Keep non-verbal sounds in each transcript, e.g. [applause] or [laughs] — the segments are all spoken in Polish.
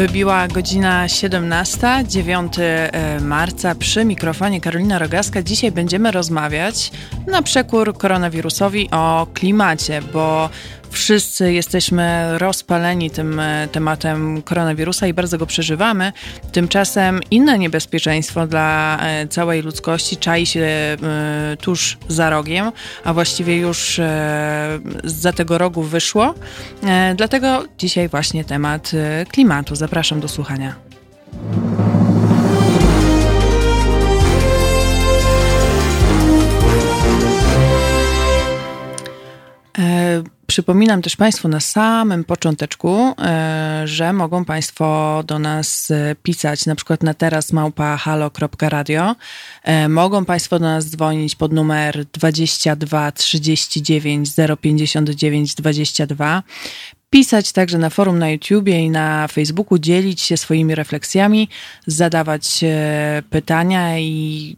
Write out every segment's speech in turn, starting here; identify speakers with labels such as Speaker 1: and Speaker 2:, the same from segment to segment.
Speaker 1: Wybiła godzina 17, 9 e, marca. Przy mikrofonie Karolina Rogaska. Dzisiaj będziemy rozmawiać na przekór koronawirusowi o klimacie, bo wszyscy jesteśmy rozpaleni tym e, tematem koronawirusa i bardzo go przeżywamy. Tymczasem inne niebezpieczeństwo dla e, całej ludzkości czai się tuż za rogiem, a właściwie już za tego rogu wyszło. Dlatego dzisiaj właśnie temat klimatu. Zapraszam do słuchania. E, przypominam też Państwu na samym począteczku, e, że mogą Państwo do nas e, pisać na przykład na teraz małpa halo.radio. E, mogą Państwo do nas dzwonić pod numer 22 39 059 22 pisać także na forum na YouTubie i na Facebooku, dzielić się swoimi refleksjami, zadawać pytania i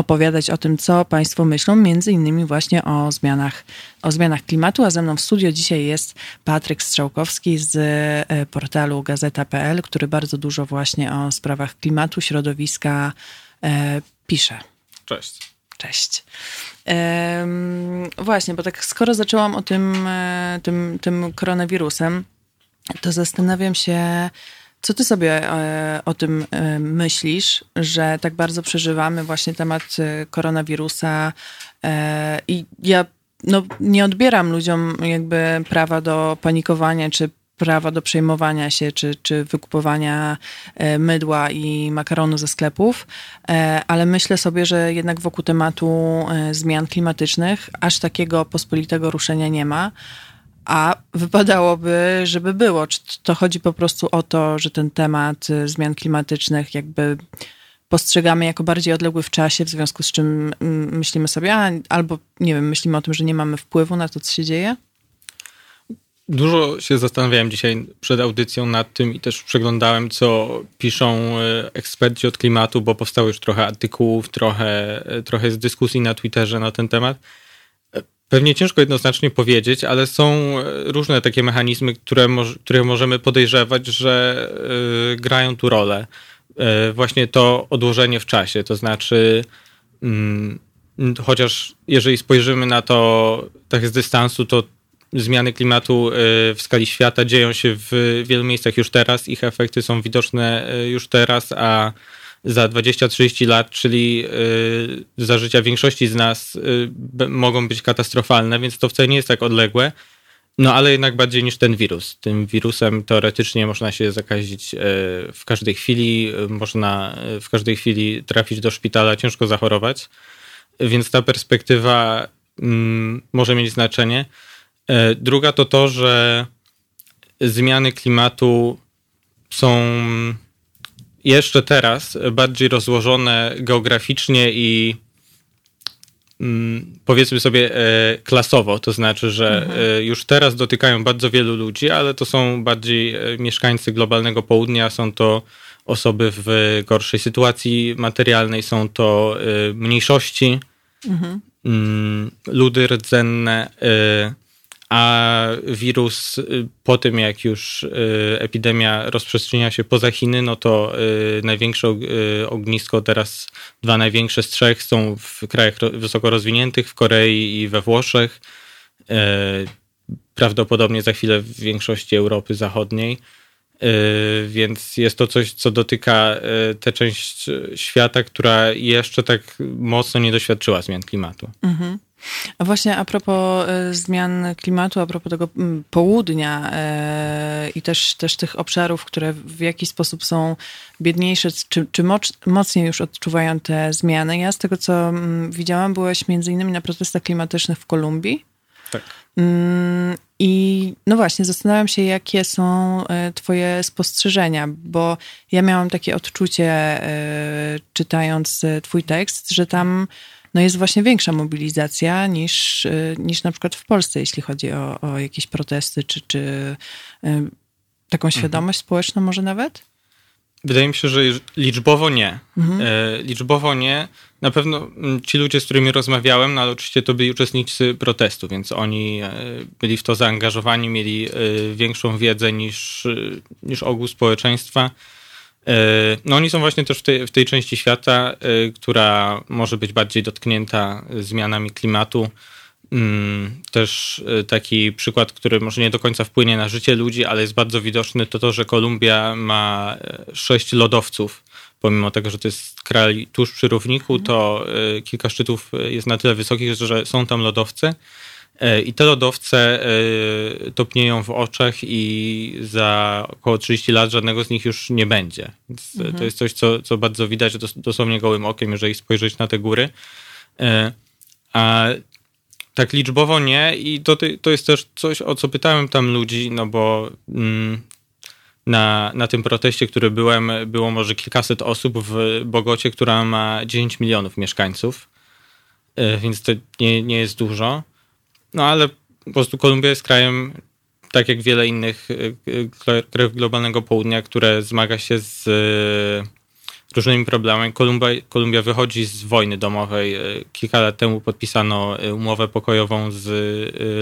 Speaker 1: opowiadać o tym, co Państwo myślą, między innymi właśnie o zmianach, o zmianach klimatu. A ze mną w studio dzisiaj jest Patryk Strzałkowski z e, portalu gazeta.pl, który bardzo dużo właśnie o sprawach klimatu, środowiska e, pisze.
Speaker 2: Cześć.
Speaker 1: Cześć. właśnie, bo tak skoro zaczęłam o tym, e, tym, tym koronawirusem, to zastanawiam się, co ty sobie e, o tym e, myślisz, że tak bardzo przeżywamy właśnie temat koronawirusa i ja no, nie odbieram ludziom jakby prawa do panikowania czy prawa do przejmowania się czy, czy wykupowania e, mydła i makaronu ze sklepów, e, ale myślę sobie, że jednak wokół tematu e, zmian klimatycznych aż takiego pospolitego ruszenia nie ma. A wypadałoby, żeby było. Czy to chodzi po prostu o to, że ten temat zmian klimatycznych jakby postrzegamy jako bardziej odległy w czasie, w związku z czym mm, myślimy sobie, a, albo nie wiem, myślimy o tym, że nie mamy wpływu na to, co się dzieje?
Speaker 2: Dużo się zastanawiałem dzisiaj przed audycją nad tym i też przeglądałem, co piszą e, eksperci od klimatu, bo powstało już trochę artykułów, trochę, trochę jest dyskusji na Twitterze na ten temat. E, pewnie ciężko jednoznacznie powiedzieć, ale są różne takie mechanizmy, które, które możemy podejrzewać, że grają tu rolę. Właśnie to odłożenie w czasie, to znaczy, mm, chociaż jeżeli spojrzymy na to tak z dystansu, to zmiany klimatu e, w skali świata dzieją się w wielu miejscach już teraz, ich efekty są widoczne e, już teraz, a za 20-30 lat, czyli e, za życia większości z nas, mogą być katastrofalne, więc to wcale nie jest tak odległe. No ale jednak bardziej niż ten wirus. Tym wirusem teoretycznie można się zakazić w każdej chwili, można w każdej chwili trafić do szpitala, ciężko zachorować, więc ta perspektywa mm, może mieć znaczenie. E, druga to to, że zmiany klimatu są jeszcze teraz bardziej rozłożone geograficznie i mm, powiedzmy sobie e, klasowo, to znaczy, że mhm. E, już teraz dotykają bardzo wielu ludzi, ale to są bardziej mieszkańcy globalnego południa, są to osoby w gorszej sytuacji materialnej, są to mniejszości, mhm. Mm, ludy rdzenne, a wirus y, po tym, jak już y, epidemia rozprzestrzenia się poza Chiny, no to y, największe ognisko, teraz dwa największe z trzech są w krajach wysoko rozwiniętych, w Korei i we Włoszech. Prawdopodobnie za chwilę w większości Europy Zachodniej. Więc jest to coś, co dotyka tę część świata, która jeszcze tak mocno nie doświadczyła zmian klimatu. Mhm.
Speaker 1: A właśnie a propos e, zmian klimatu, a propos tego mm, południa e, i też, też tych obszarów, które w jakiś sposób są biedniejsze, czy, czy mocniej już odczuwają te zmiany. Ja z tego, co mm, widziałam, byłeś między innymi na protestach klimatycznych w Kolumbii.
Speaker 2: Tak.
Speaker 1: Mm, I no właśnie, zastanawiam się, jakie są e, Twoje spostrzeżenia, bo ja miałam takie odczucie, czytając Twój tekst, że tam no jest właśnie większa mobilizacja niż, y, niż na przykład w Polsce, jeśli chodzi o, o jakieś protesty, czy, czy y, taką mhm. świadomość mhm. społeczną może nawet?
Speaker 2: Wydaje mi się, że liczbowo nie. Mhm. E, liczbowo nie. Na pewno mm, ci ludzie, z którymi rozmawiałem, no ale oczywiście to byli uczestnicy protestu, więc oni e, byli w to zaangażowani, mieli e, większą wiedzę niż, niż ogół społeczeństwa. No oni są właśnie też w tej, w tej części świata, która może być bardziej dotknięta zmianami klimatu. Mm, też y, taki przykład, który może nie do końca wpłynie na życie ludzi, ale jest bardzo widoczny, to to, że Kolumbia ma e, sześć lodowców. Pomimo tego, że to jest kraj tuż przy równiku, to e, kilka szczytów e, jest na tyle wysokich, że są tam lodowce. I te lodowce topnieją w oczach i za około 30 lat żadnego z nich już nie będzie. Więc mhm. To jest coś, co, co bardzo widać dosłownie gołym okiem, jeżeli spojrzeć na te góry. A tak liczbowo nie i to, to jest też coś, o co pytałem tam ludzi, no bo mm, na, na tym proteście, który byłem, było może kilkaset osób w Bogocie, która ma 10 milionów mieszkańców, e, więc to nie, nie jest dużo. No ale po prostu Kolumbia jest krajem, tak jak wiele innych e, e, krajów globalnego południa, które zmaga się z różnymi problemami. Kolumbia, Kolumbia wychodzi z wojny domowej. Kilka lat temu podpisano umowę pokojową z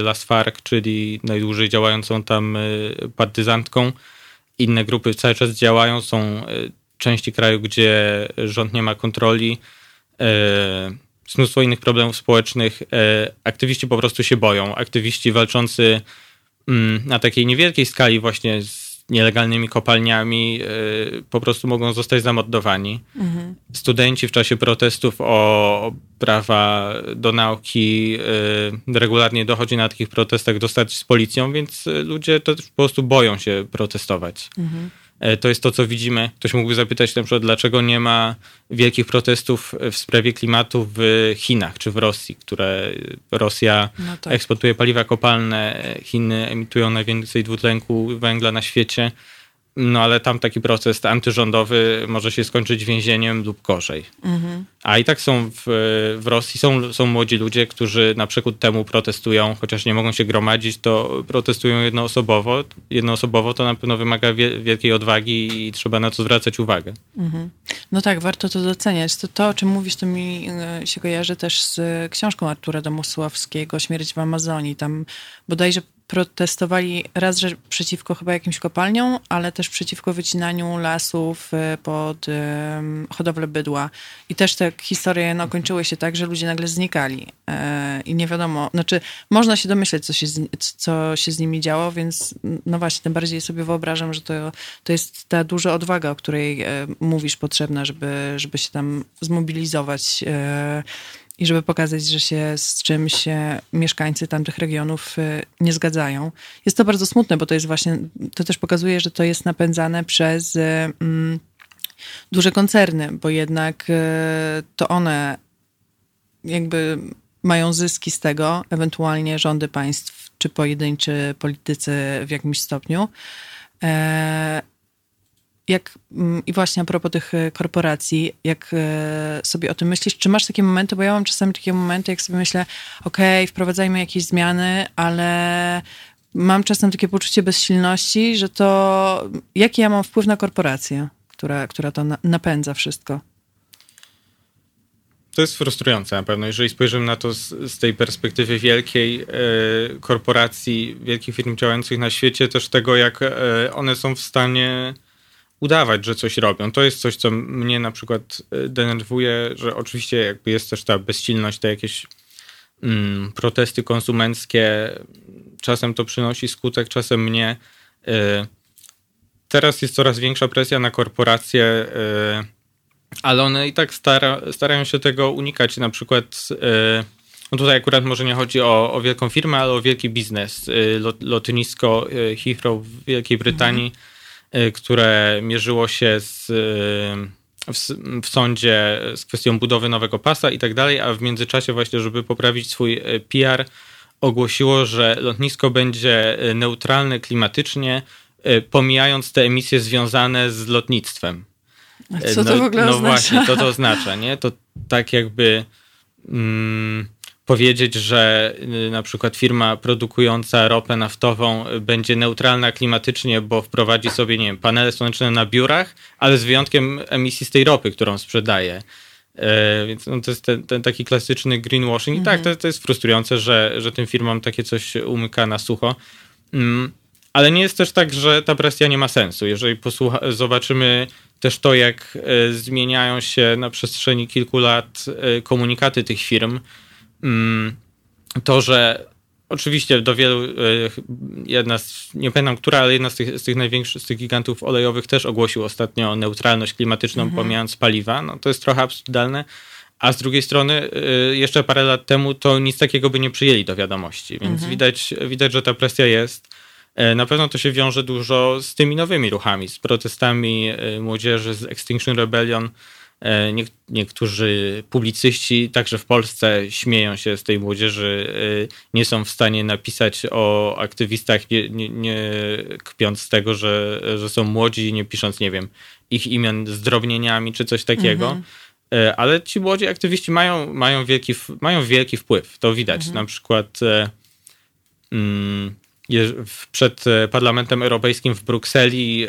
Speaker 2: Las FARC, czyli najdłużej działającą tam partyzantką. Inne grupy cały czas działają, są części kraju, gdzie rząd nie ma kontroli. Mnóstwo innych problemów społecznych. Aktywiści po prostu się boją. Aktywiści walczący mm, na takiej niewielkiej skali właśnie z nielegalnymi kopalniami y, po prostu mogą zostać zamordowani. Mhm. Studenci w czasie protestów o prawa do nauki y, regularnie dochodzi na takich protestach do z policją, więc ludzie to po prostu boją się protestować. Mhm. E, to jest to, co widzimy. Ktoś mógłby zapytać na przykład, dlaczego nie ma wielkich protestów w sprawie klimatu w Chinach czy w Rosji, które Rosja no tak. eksportuje paliwa kopalne, Chiny emitują najwięcej dwutlenku węgla na świecie. No ale tam taki proces antyrządowy może się skończyć więzieniem lub gorzej. Mhm. A i tak są w, w Rosji, są, są młodzi ludzie, którzy na przykład temu protestują, chociaż nie mogą się gromadzić, to protestują jednoosobowo. Jednoosobowo to na pewno wymaga wielkiej odwagi i trzeba na to zwracać uwagę. Mhm.
Speaker 1: No tak, warto to doceniać. To, to, o czym mówisz, to mi e, się kojarzy też z książką Artura Domosławskiego Śmierć w Amazonii. Tam bodajże protestowali raz, że przeciwko chyba jakimś kopalniom, ale też przeciwko wycinaniu lasów y, pod hodowlę bydła. I też te historie no, kończyły się tak, że ludzie nagle znikali. E, I nie wiadomo, znaczy można się domyśleć, co się, z, co się z nimi działo, więc no właśnie, tym bardziej sobie wyobrażam, że to, to jest ta duża odwaga, o której e, mówisz, potrzebna, żeby, żeby się tam zmobilizować e, i żeby pokazać, że się z czymś mieszkańcy tamtych regionów y, nie zgadzają. Jest to bardzo smutne, bo to jest właśnie, to też pokazuje, że to jest napędzane przez y, mm, duże koncerny, bo jednak y, to one jakby mają zyski z tego, ewentualnie rządy państw czy pojedynczy politycy w jakimś stopniu. E, jak, mm, I właśnie a propos tych e, korporacji, jak e, sobie o tym myślisz, czy masz takie momenty, bo ja mam czasami takie momenty, jak sobie myślę, okej, okay, wprowadzajmy jakieś zmiany, ale mam czasem takie poczucie bezsilności, że to jaki ja mam wpływ na korporację, która, która to napędza wszystko.
Speaker 2: To jest frustrujące na pewno, jeżeli spojrzymy na to z, z tej perspektywy wielkiej e, korporacji, wielkich firm działających na świecie, też tego, jak e, one są w stanie udawać, że coś robią. To jest coś, co mnie na przykład e, denerwuje, że oczywiście jakby jest też ta bezsilność, te jakieś mm, protesty konsumenckie. Czasem to przynosi skutek, czasem mnie. E, teraz jest coraz większa presja na korporacje, e, ale one i tak stara, starają się tego unikać. Na przykład no tutaj akurat może nie chodzi o, o wielką firmę, ale o wielki biznes. Lot, lotnisko Heathrow w Wielkiej Brytanii mhm Y, które mierzyło się z, y, w, w, sądzie z kwestią budowy nowego pasa i tak dalej, a w międzyczasie właśnie, żeby poprawić swój y, PR, ogłosiło, że lotnisko będzie neutralne klimatycznie, pomijając te emisje związane z lotnictwem.
Speaker 1: A co to no, w ogóle
Speaker 2: no
Speaker 1: oznacza?
Speaker 2: właśnie, to to oznacza, nie? To tak jakby... Mm, powiedzieć, że y, na przykład firma produkująca ropę naftową będzie neutralna klimatycznie, bo wprowadzi sobie, nie wiem, panele słoneczne na biurach, ale z wyjątkiem emisji z tej ropy, którą sprzedaje. E, więc no, to jest ten, ten, taki klasyczny greenwashing. I tak, mhm. to, to jest frustrujące, że, że tym firmom takie coś umyka na sucho. Mm, ale nie jest też tak, że ta presja nie ma sensu. Jeżeli posłucha, zobaczymy też to, jak e, zmieniają się na przestrzeni kilku lat e, komunikaty tych firm, to, że oczywiście do wielu, e, jedna z, nie pamiętam która, ale jedna z tych, z tych największych, z tych gigantów olejowych też ogłosił ostatnio neutralność klimatyczną, mhm. pomijając paliwa. No to jest trochę absurdalne. A z drugiej strony, jeszcze parę lat temu to nic takiego by nie przyjęli do wiadomości, więc mhm. widać, widać, że ta presja jest. E, na pewno to się wiąże dużo z tymi nowymi ruchami, z protestami e, młodzieży, z Extinction Rebellion. E, niektórzy publicyści, także w Polsce, śmieją się z tej młodzieży, nie są w stanie napisać o aktywistach, nie, nie, nie kpiąc z tego, że, że są młodzi, nie pisząc, nie wiem, ich imion zdrobnieniami czy coś takiego. Mhm. Ale ci młodzi aktywiści mają, mają, wielki, mają wielki wpływ. To widać. Mhm. Na przykład. Mm, przed e, Parlamentem Europejskim w Brukseli e,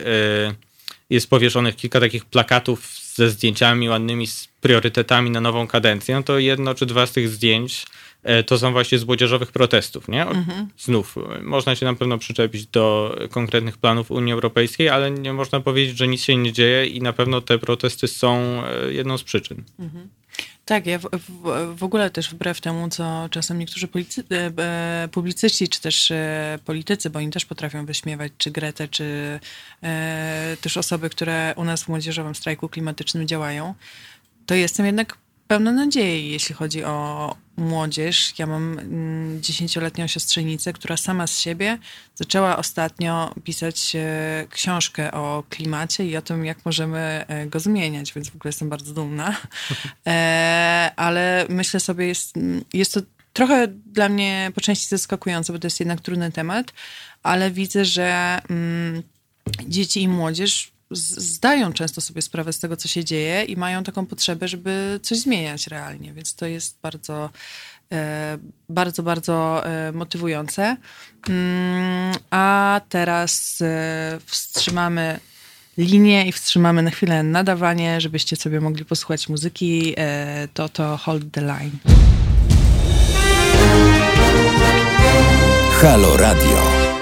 Speaker 2: jest powieszonych kilka takich plakatów ze zdjęciami ładnymi, z priorytetami na nową kadencję, no to jedno czy dwa z tych zdjęć E, to są właśnie z młodzieżowych protestów, nie? Mhm. Znów, można się na pewno przyczepić do konkretnych planów Unii Europejskiej, ale nie można powiedzieć, że nic się nie dzieje i na pewno te protesty są e, jedną z przyczyn. Mhm.
Speaker 1: Tak, ja w, w, w, ogóle też wbrew temu, co czasem niektórzy policy, e, publicyści, czy też politycy, bo oni też potrafią wyśmiewać, czy Gretę, czy e, też osoby, które u nas w młodzieżowym strajku klimatycznym działają, to jestem jednak pełna nadziei, jeśli chodzi o młodzież. Ja mam mm, dziesięcioletnią siostrzenicę, która sama z siebie zaczęła ostatnio pisać e, książkę o klimacie i o tym, jak możemy e, go zmieniać, więc w ogóle jestem bardzo dumna. E, ale myślę sobie, jest, jest to trochę dla mnie po części zaskakujące, bo to jest jednak trudny temat, ale widzę, że mm, dzieci i młodzież zdają często sobie sprawę z tego, co się dzieje i mają taką potrzebę, żeby coś zmieniać realnie, więc to jest bardzo, e, bardzo, bardzo e, motywujące. Mm, a teraz e, wstrzymamy linię i wstrzymamy na chwilę nadawanie, żebyście sobie mogli posłuchać muzyki. To to Hold the Line. Halo Radio.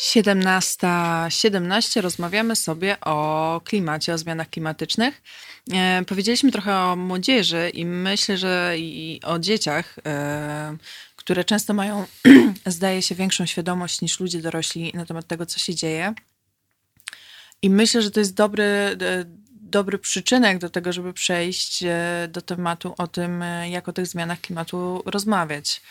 Speaker 1: 17.17 17 rozmawiamy sobie o klimacie, o zmianach klimatycznych. E, powiedzieliśmy trochę o młodzieży i myślę, że i o dzieciach, e, które często mają, [clears throat] zdaje się, większą świadomość niż ludzie dorośli na temat tego, co się dzieje. I myślę, że to jest dobry, dobry przyczynek do tego, żeby przejść e, do tematu o tym, e, jak o tych zmianach klimatu rozmawiać.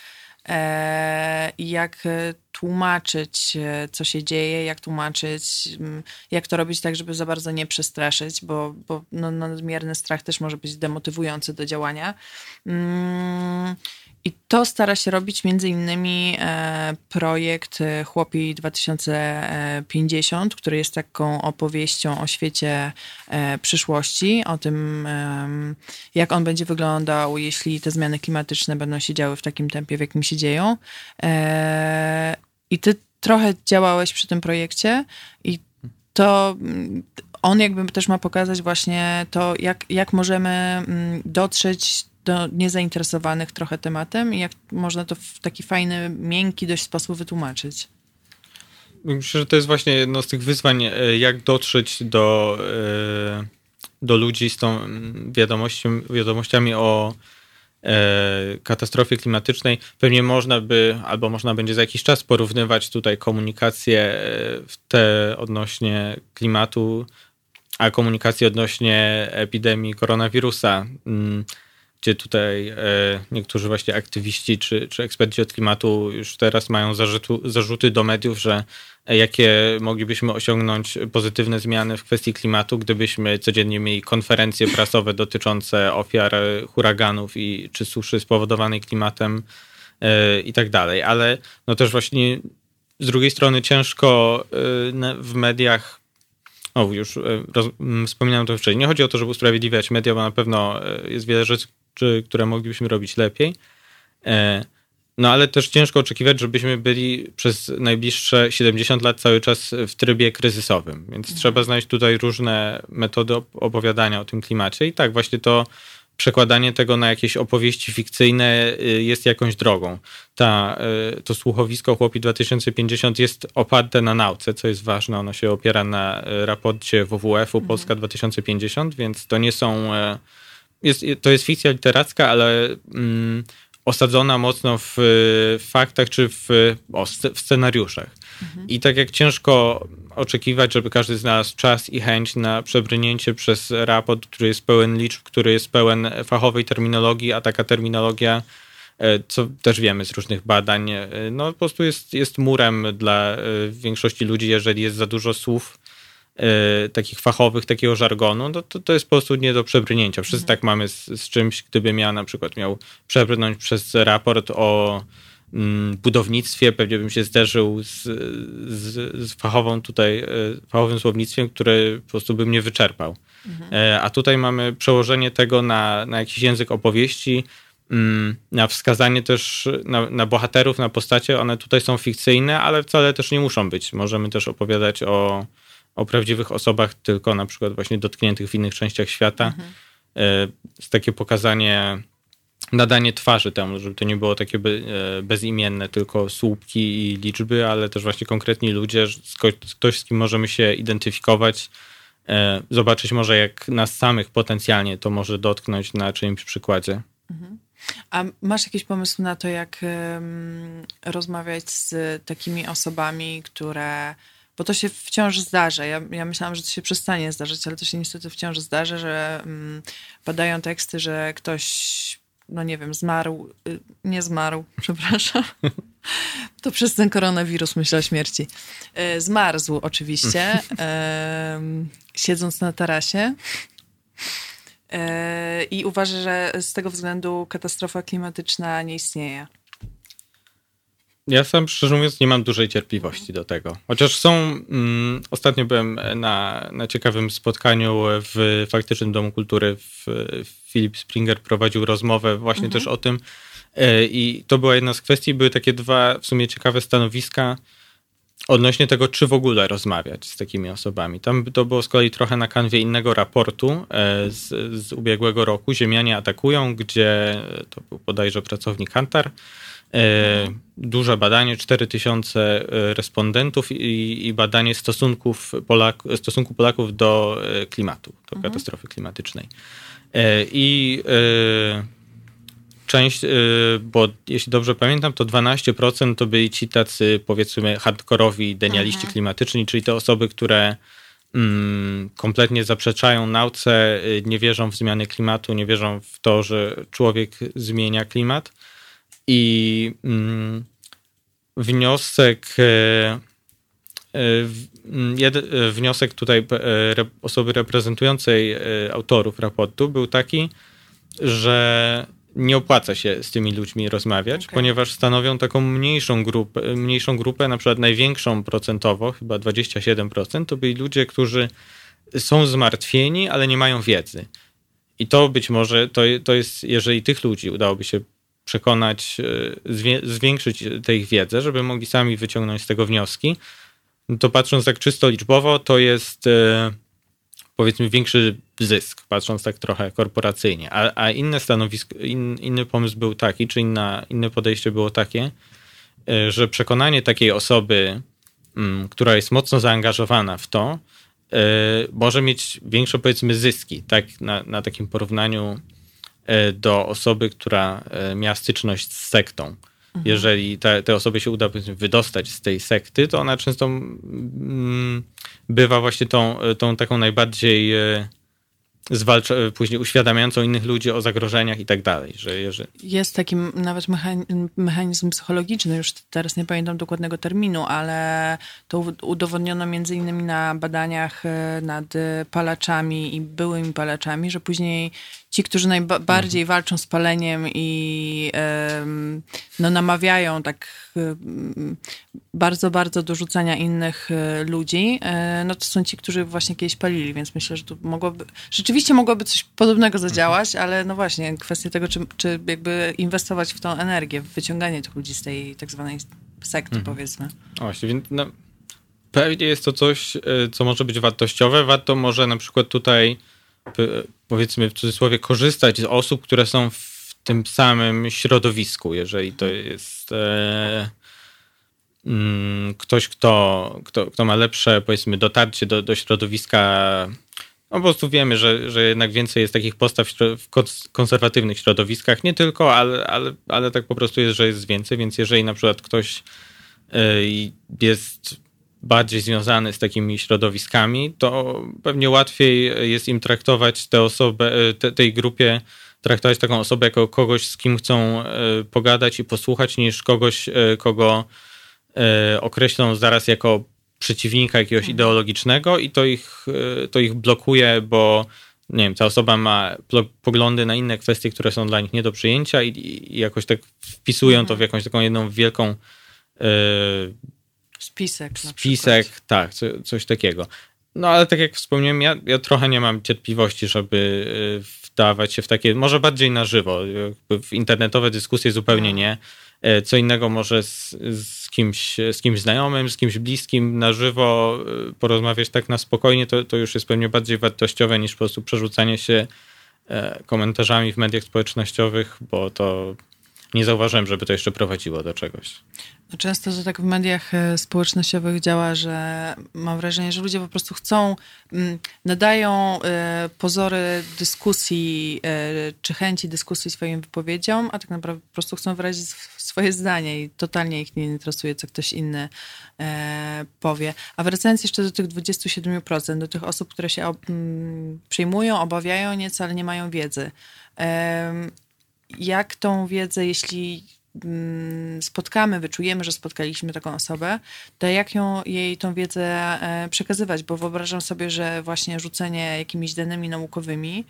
Speaker 1: E, jak e, tłumaczyć, e, co się dzieje, jak tłumaczyć, mm, jak to robić tak, żeby za bardzo nie przestraszyć, bo, bo no, nadmierny strach też może być demotywujący do działania. I to stara się robić między innymi e, projekt e, Chłopi 2050, który jest taką opowieścią o świecie e, przyszłości, o tym, jak on będzie wyglądał, jeśli te zmiany klimatyczne będą się działy w takim tempie, w jakim się dzieją. I ty trochę działałeś przy tym projekcie i to mm, on jakby też ma pokazać właśnie to, jak, jak możemy mm, dotrzeć do niezainteresowanych trochę tematem i jak można to w taki fajny, miękki dość sposób wytłumaczyć.
Speaker 2: Myślę, że to jest właśnie jedno z tych wyzwań, e, jak dotrzeć do, e, do ludzi z tą wiadomością, wiadomościami o e, katastrofie klimatycznej. Pewnie można by, albo można będzie za jakiś czas porównywać tutaj komunikację w te odnośnie klimatu, a komunikację odnośnie epidemii koronawirusa. Gdzie tutaj e, niektórzy właśnie aktywiści czy, czy eksperci od klimatu już teraz mają zarzutu, zarzuty do mediów, że e, jakie moglibyśmy osiągnąć pozytywne zmiany w kwestii klimatu, gdybyśmy codziennie mieli konferencje prasowe dotyczące ofiar huraganów i czy suszy spowodowanej klimatem e, i tak dalej. Ale no też właśnie z drugiej strony ciężko w mediach o, już roz, wspominałem to wcześniej. Nie chodzi o to, żeby usprawiedliwiać media, bo na pewno jest wiele rzeczy, które moglibyśmy robić lepiej, No ale też ciężko oczekiwać, żebyśmy byli przez najbliższe 70 lat cały czas w trybie kryzysowym, więc mhm. trzeba znaleźć tutaj różne metody opowiadania o tym klimacie i tak właśnie to przekładanie tego na jakieś opowieści fikcyjne y, jest jakąś drogą. Ta, y, to słuchowisko Chłopi 2050 jest oparte na nauce, co jest ważne. Ono się opiera na y, raporcie WWF-u mhm. Polska 2050, więc to nie są... Jest, to jest fikcja literacka, ale mm, osadzona mocno w faktach czy w, o, w scenariuszach. Mhm. I tak jak ciężko oczekiwać, żeby każdy znalazł czas i chęć na przebrnięcie przez raport, który jest pełen liczb, który jest pełen fachowej terminologii, a taka terminologia, e, co też wiemy z różnych badań, e, no po prostu jest, jest murem dla e, większości ludzi, jeżeli jest za dużo słów takich fachowych, takiego żargonu, no to, to jest po prostu nie do przebrnięcia. Wszyscy mhm. tak mamy z, z czymś, gdybym ja na przykład miał przebrnąć przez raport o Mm, budownictwie, pewnie bym się zderzył z, z, z, fachową tutaj, e, fachowym słownictwem, które po prostu by mnie wyczerpał. Mhm. E, a tutaj mamy przełożenie tego na, na jakiś język opowieści, mm, na wskazanie też na, na, bohaterów, na postacie. One tutaj są fikcyjne, ale wcale też nie muszą być. Możemy też opowiadać o, o prawdziwych osobach, tylko na przykład właśnie dotkniętych w innych częściach świata. Mhm. E, takie pokazanie nadanie twarzy temu, żeby to nie było takie bezimienne, tylko słupki i liczby, ale też właśnie konkretni ludzie, ktoś, z kim możemy się identyfikować, e, zobaczyć może jak nas samych potencjalnie to może dotknąć na czyimś przykładzie. Mhm.
Speaker 1: A masz jakiś pomysł na to, jak rozmawiać z takimi osobami, które bo to się wciąż zdarza. Ja, ja myślałam, że to się przestanie zdarzyć, ale to się niestety wciąż zdarza, że um, padają teksty, że ktoś no nie wiem, zmarł, y, nie zmarł, [laughs] przepraszam. To przez ten koronawirus myślę o śmierci. E, zmarzł oczywiście, [laughs] siedząc na tarasie. E, I uważa, że z tego względu katastrofa klimatyczna nie istnieje.
Speaker 2: Ja sam szczerze mówiąc nie mam dużej cierpliwości do tego. Chociaż są, mm, ostatnio byłem na, na ciekawym spotkaniu w faktycznym Domu Kultury. W, Philip Springer prowadził rozmowę właśnie mhm. też o tym e, i to była jedna z kwestii. Były takie dwa w sumie ciekawe stanowiska odnośnie tego, czy w ogóle rozmawiać z takimi osobami. Tam to było z kolei trochę na kanwie innego raportu e, z, z ubiegłego roku. Ziemianie atakują, gdzie to był bodajże pracownik Kantar duże badanie, 4000 e, respondentów i, i, badanie stosunków Polak, stosunku Polaków do e, klimatu, do mhm. katastrofy klimatycznej. I część, bo jeśli dobrze pamiętam, to 12% to byli ci tacy powiedzmy hardkorowi denialiści mhm. klimatyczni, czyli te osoby, które mm, kompletnie zaprzeczają nauce, nie wierzą w zmiany klimatu, nie wierzą w to, że człowiek zmienia klimat. I mm, wniosek, e, e, mm, jed, e, wniosek tutaj osoby reprezentującej autorów raportu był taki, że nie opłaca się z tymi ludźmi rozmawiać, okay. ponieważ stanowią taką mniejszą grupę, mniejszą grupę, na przykład największą procentowo, chyba 27%, to byli ludzie, którzy są zmartwieni, ale nie mają wiedzy. I to być może, to, to jest, jeżeli tych ludzi udałoby się przekonać, e, zwiększyć tę ich wiedzę, żeby mogli sami wyciągnąć z tego wnioski, no to patrząc tak czysto liczbowo, to jest e, powiedzmy większy zysk, patrząc tak trochę korporacyjnie. A, a inne stanowisko, in, inny pomysł był taki, czy inna, inne podejście było takie, e, że przekonanie takiej osoby, mm, która jest mocno zaangażowana w to, może mieć większe powiedzmy zyski, tak na, na takim porównaniu do osoby, która e, miała styczność z sektą. Mhm. Jeżeli te, te osoby się uda wydostać z tej sekty, to ona często mm, bywa właśnie tą, tą taką najbardziej e, zwalcza, później uświadamiającą innych ludzi o zagrożeniach i tak dalej. Że jeżeli...
Speaker 1: Jest taki nawet mechanizm psychologiczny, już teraz nie pamiętam dokładnego terminu, ale to udowodniono między innymi na badaniach nad palaczami i byłymi palaczami, że później ci, którzy najbardziej mhm. walczą z paleniem i no, namawiają tak bardzo, bardzo do rzucania innych e, ludzi, e, no to są ci, którzy właśnie kiedyś palili, więc myślę, że tu mogłoby, rzeczywiście mogłoby coś podobnego zadziałać, mhm. ale no właśnie, kwestia tego, czy, czy jakby inwestować w tą energię, w wyciąganie tych ludzi z tej tak zwanej sekty, mhm. powiedzmy.
Speaker 2: O, właśnie, więc no, pewnie jest to coś, e, co może być wartościowe. Warto może na przykład tutaj, powiedzmy w cudzysłowie, korzystać z osób, które są w tym samym środowisku, jeżeli to jest e, mm, ktoś, kto, kto, kto ma lepsze, powiedzmy, dotarcie do, do środowiska. No po prostu wiemy, że, że jednak więcej jest takich postaw w konserwatywnych środowiskach, nie tylko, ale, ale, ale tak po prostu jest, że jest więcej, więc jeżeli na przykład ktoś e, jest bardziej związany z takimi środowiskami, to pewnie łatwiej jest im traktować tę osobę, e, te, tej grupie, traktować taką osobę jako kogoś, z kim chcą e, pogadać i posłuchać, niż kogoś, e, kogo określą zaraz jako przeciwnika jakiegoś mhm. ideologicznego i to ich, to ich blokuje, bo nie wiem, ta osoba ma poglądy na inne kwestie, które są dla nich nie do przyjęcia i, i jakoś tak wpisują to w mhm. jakąś taką jedną wielką
Speaker 1: Spisek.
Speaker 2: Spisek, tak, co, coś takiego. No ale tak jak wspomniałem, ja, ja trochę nie mam cierpliwości, żeby y, wdawać się w takie, może bardziej na żywo, w internetowe dyskusje zupełnie no. nie. E, co innego może z, z, kimś, z kimś znajomym, z kimś bliskim na żywo y, porozmawiać tak na spokojnie, to, to już jest pewnie bardziej wartościowe niż po prostu przerzucanie się e, komentarzami w mediach społecznościowych, bo to nie zauważyłem, żeby to jeszcze prowadziło do czegoś.
Speaker 1: No często to tak w mediach e, społecznościowych działa, że mam wrażenie, że ludzie po prostu chcą, mm, nadają e, pozory dyskusji, e, czy chęci dyskusji swoim wypowiedziom, a tak naprawdę po prostu chcą wyrazić swoje zdanie i totalnie ich nie interesuje, co ktoś inny powie. A wracając jeszcze do tych 27%, do tych osób, które się mm, przejmują, obawiają nieco, ale nie mają wiedzy jak tą wiedzę, jeśli spotkamy, wyczujemy, że spotkaliśmy taką osobę, to jak ją, jej tą wiedzę e, przekazywać, bo wyobrażam sobie, że właśnie rzucenie jakimiś danymi naukowymi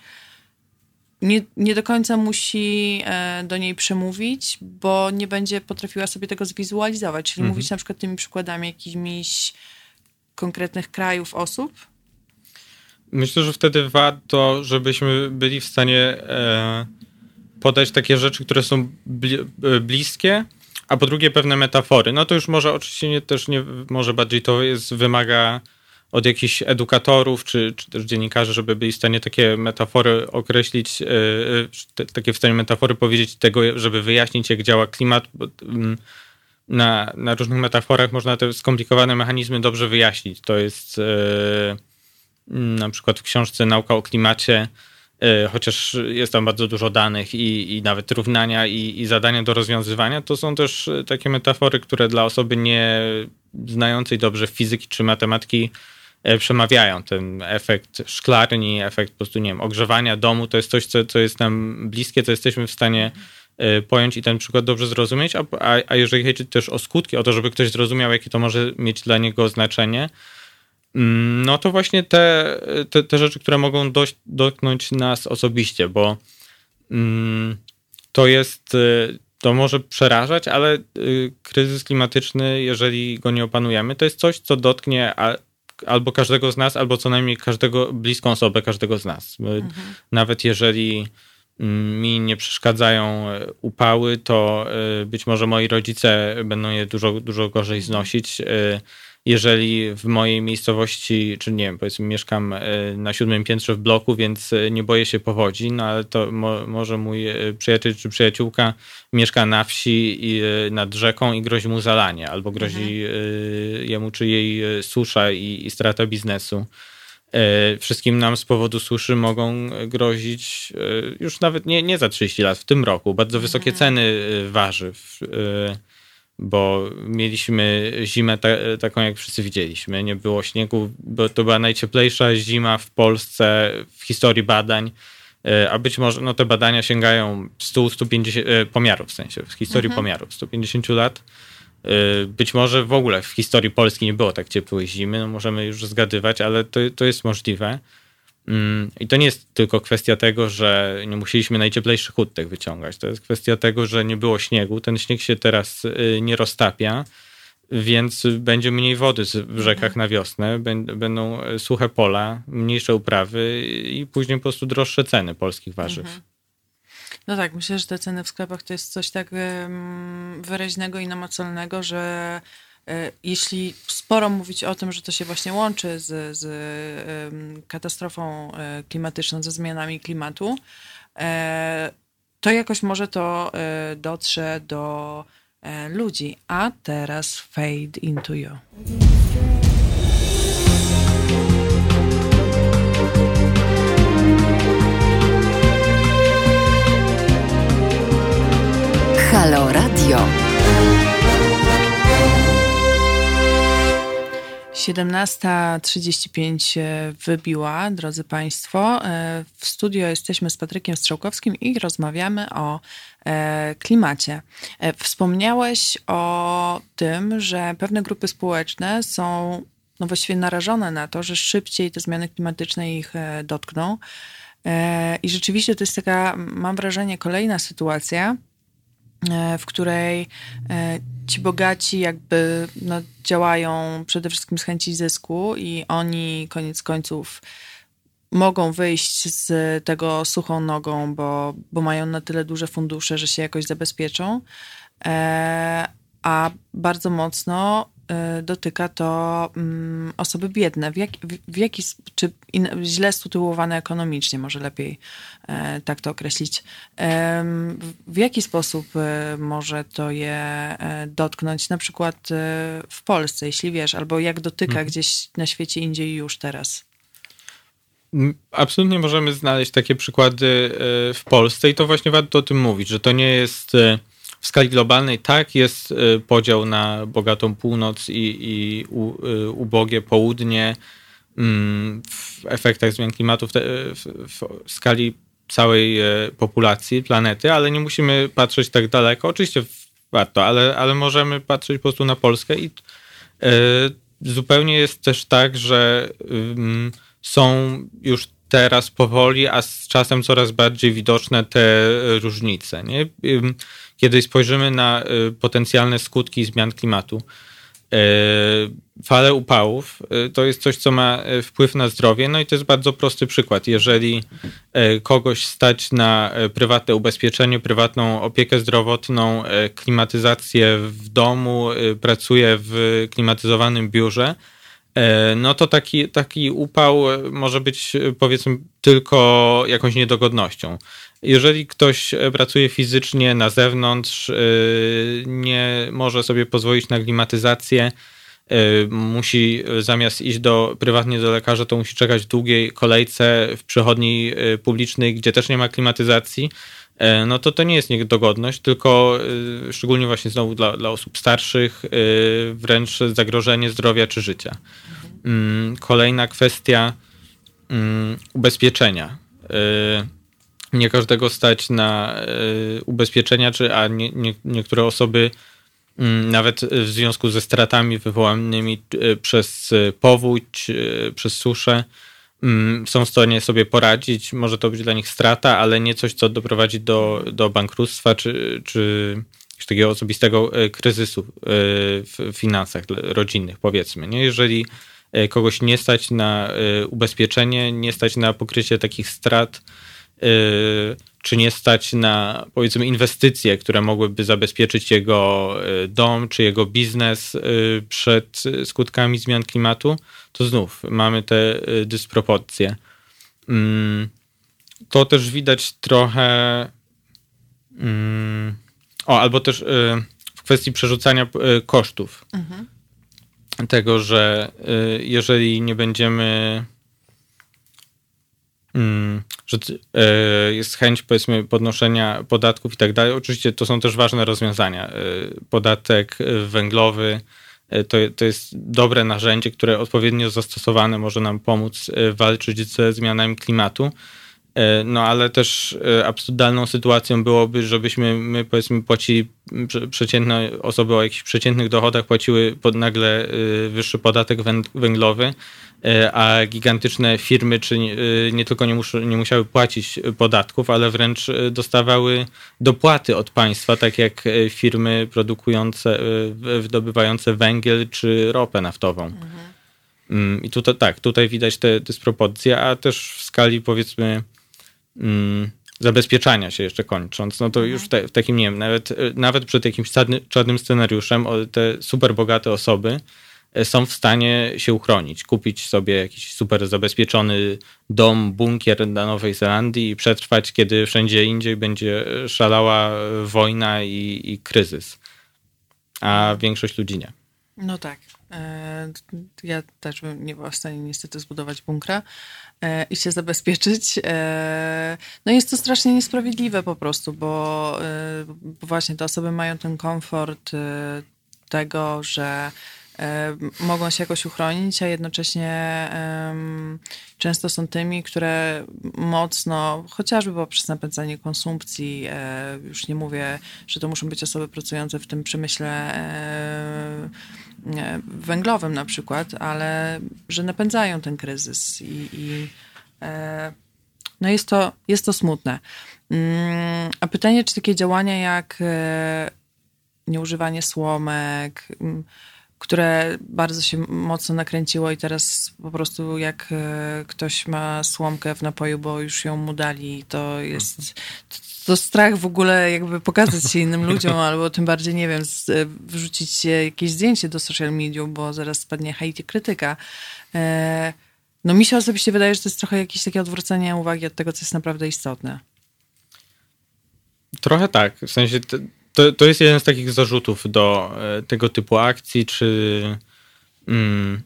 Speaker 1: nie, nie do końca musi e, do niej przemówić, bo nie będzie potrafiła sobie tego zwizualizować, czyli mhm. mówić na przykład tymi przykładami jakimiś konkretnych krajów, osób.
Speaker 2: Myślę, że wtedy warto, żebyśmy byli w stanie e podać takie rzeczy, które są e, bliskie, a po drugie pewne metafory. No to już może oczywiście nie, też nie, może bardziej to jest, wymaga od jakichś edukatorów czy, czy też dziennikarzy, żeby byli w stanie takie metafory określić, yy, te, takie w stanie metafory powiedzieć tego, żeby wyjaśnić, jak działa klimat. Bo, yy, na, na różnych metaforach można te skomplikowane mechanizmy dobrze wyjaśnić. To jest yy, na przykład w książce Nauka o klimacie E, chociaż jest tam bardzo dużo danych i, i nawet równania i, i, zadania do rozwiązywania, to są też e, takie metafory, które dla osoby nie znającej dobrze fizyki czy matematyki e, przemawiają. Ten efekt szklarni, efekt po prostu, nie wiem, ogrzewania domu, to jest coś, co, co jest nam bliskie, co jesteśmy w stanie pojąć i ten przykład dobrze zrozumieć, a, a jeżeli chodzi też o skutki, o to, żeby ktoś zrozumiał, jakie to może mieć dla niego znaczenie, no to właśnie te, te, te rzeczy, które mogą dość, dotknąć nas osobiście, bo mm, to jest, y, to może przerażać, ale y, kryzys klimatyczny, jeżeli go nie opanujemy, to jest coś, co dotknie albo każdego z nas, albo co najmniej każdego, bliską osobę każdego z nas. Mhm. Nawet jeżeli mm, mi nie przeszkadzają y, upały, to być może moi rodzice będą je dużo, dużo gorzej znosić jeżeli w mojej miejscowości, czy nie wiem, powiedzmy mieszkam e, na siódmym piętrze w bloku, więc e, nie boję się powodzi, no ale to mo, może mój e, przyjaciel czy przyjaciółka mieszka na wsi i, nad rzeką i grozi mu zalanie, albo grozi mhm. jemu czy jej susza i, i strata biznesu. Wszystkim nam z powodu suszy mogą grozić już nawet nie, nie za 30 lat, w tym roku. Bardzo wysokie mhm. ceny warzyw bo mieliśmy zimę ta, taką, jak wszyscy widzieliśmy. Nie było śniegu, bo to była najcieplejsza zima w Polsce w historii badań. E, a być może no, te badania sięgają 100-150 e, pomiarów, w sensie w historii mhm. pomiarów 150 lat. E, być może w ogóle w historii Polski nie było tak ciepłej zimy, no możemy już zgadywać, ale to, to jest możliwe. Mm, I to nie jest tylko kwestia tego, że nie musieliśmy najcieplejszych huttek wyciągać. To jest kwestia tego, że nie było śniegu. Ten śnieg się teraz y, nie roztapia, więc będzie mniej wody w rzekach na wiosnę, będą e, suche pola, mniejsze uprawy i później po prostu droższe ceny polskich warzyw. Mhm.
Speaker 1: No tak, myślę, że te ceny w sklepach to jest coś tak wyraźnego i namacalnego, że jeśli sporo mówić o tym, że to się właśnie łączy z, z katastrofą e, klimatyczną, ze zmianami klimatu, to jakoś może to dotrze do ludzi. A teraz Fade Into You. Halo Radio. 17.35 wybiła, drodzy Państwo. E, w studio jesteśmy z Patrykiem Strzałkowskim i rozmawiamy o e, klimacie. E, wspomniałeś o tym, że pewne grupy społeczne są no właściwie narażone na to, że szybciej te zmiany klimatyczne ich dotkną. I rzeczywiście to jest taka, mam wrażenie, kolejna sytuacja, w której ci bogaci jakby no, działają przede wszystkim z chęci zysku i oni koniec końców mogą wyjść z tego suchą nogą, bo, bo mają na tyle duże fundusze, że się jakoś zabezpieczą, e, a bardzo mocno dotyka to mm, osoby biedne. W, jak, w, w jaki, czy in, źle sytuowane ekonomicznie, może lepiej e, tak to określić. w jaki sposób e, może to je e, dotknąć, na przykład w Polsce, jeśli wiesz, albo jak dotyka mhm. gdzieś na świecie indziej już teraz?
Speaker 2: Absolutnie możemy znaleźć takie przykłady w Polsce i to właśnie warto o tym mówić, że to nie jest w skali globalnej tak jest y, podział na bogatą północ i, i u, y, ubogie południe mm, w efektach zmian klimatu w, te, w, w skali całej e, populacji planety, ale nie musimy patrzeć tak daleko. Oczywiście warto, ale, ale możemy patrzeć po prostu na Polskę i e, zupełnie jest też tak, że y, są już teraz powoli, a z czasem coraz bardziej widoczne te różnice. Nie? Kiedy spojrzymy na y, potencjalne skutki zmian klimatu, y, fale upałów to jest coś, co ma wpływ na zdrowie. No i to jest bardzo prosty przykład. Jeżeli kogoś stać na prywatne ubezpieczenie, prywatną opiekę zdrowotną, klimatyzację w domu, pracuje w klimatyzowanym biurze, E, no to taki, taki upał może być powiedzmy tylko jakąś niedogodnością. Jeżeli ktoś pracuje fizycznie na zewnątrz, e, nie może sobie pozwolić na klimatyzację, e, musi zamiast iść do, prywatnie do lekarza, to musi czekać w długiej kolejce w przychodni publicznej, gdzie też nie ma klimatyzacji, no to to nie jest niedogodność, tylko szczególnie właśnie znowu dla, dla osób starszych, wręcz zagrożenie zdrowia czy życia. Mm, kolejna kwestia mm, ubezpieczenia. Nie każdego stać na ubezpieczenia, czy, a nie, nie, niektóre osoby mm, nawet w związku ze stratami wywołanymi przez powódź, przez suszę, są w stanie sobie poradzić. Może to być dla nich strata, ale nie coś, co doprowadzi do, do bankructwa czy, czy takiego osobistego kryzysu w finansach rodzinnych, powiedzmy. Nie? Jeżeli E, kogoś nie stać na e, ubezpieczenie, nie stać na pokrycie takich strat, e, czy nie stać na powiedzmy inwestycje, które mogłyby zabezpieczyć jego dom czy jego biznes przed skutkami zmian klimatu, to znów mamy te dysproporcje. Mm, to też widać trochę. Mm, o, albo też w kwestii przerzucania kosztów. Mhm tego, że jeżeli nie będziemy że y, jest chęć powiedzmy podnoszenia podatków i tak dalej. Oczywiście to są też ważne rozwiązania. Y, podatek węglowy to, to jest dobre narzędzie, które odpowiednio zastosowane może nam pomóc walczyć ze zmianami klimatu. E, no ale też e, absurdalną sytuacją byłoby, żebyśmy my powiedzmy płacili, przeciętne osoby o jakichś przeciętnych dochodach płaciły pod nagle e, wyższy podatek węglowy, a gigantyczne firmy czy nie tylko nie, mus, nie musiały płacić podatków, ale wręcz dostawały dopłaty od państwa, tak jak firmy produkujące, wydobywające węgiel czy ropę naftową. Mhm. Mm, I tutaj tak, tutaj widać te dysproporcje, a też w skali powiedzmy mm, zabezpieczania się jeszcze kończąc, no to mhm. już w, te, w, takim, nie wiem, nawet, nawet przed jakimś czarny, czarnym scenariuszem te super bogate osoby e, są w stanie się uchronić, kupić sobie jakiś super zabezpieczony dom, bunkier na Nowej Zelandii i przetrwać, kiedy wszędzie indziej będzie szalała wojna i, i kryzys. A większość ludzi nie.
Speaker 1: No tak. E, ja też bym nie była w stanie niestety zbudować bunkra e, i się zabezpieczyć. E, no jest to strasznie niesprawiedliwe po prostu, bo właśnie te osoby mają ten komfort tego, że mogą się jakoś uchronić, a jednocześnie często są tymi, które mocno, chociażby poprzez napędzanie konsumpcji, już nie mówię, że to muszą być osoby pracujące w tym przemyśle węglowym na przykład, ale że napędzają ten kryzys i, i e, no jest to, jest to smutne. Mm, a pytanie, czy takie działania jak e, nieużywanie słomek, mm, które bardzo się mocno nakręciło i teraz po prostu jak e, ktoś ma słomkę w napoju, bo już ją mu dali, to jest to strach w ogóle jakby pokazać się innym [laughs] ludziom, albo tym bardziej, nie wiem, z, wrzucić jakieś zdjęcie do social mediów, bo zaraz spadnie hejt i krytyka. E, no mi się osobiście wydaje, że to jest trochę jakieś takie odwrócenie uwagi od tego, co jest naprawdę istotne.
Speaker 2: Trochę tak, w sensie to, to jest jeden z takich zarzutów do e, tego typu akcji, czy mm,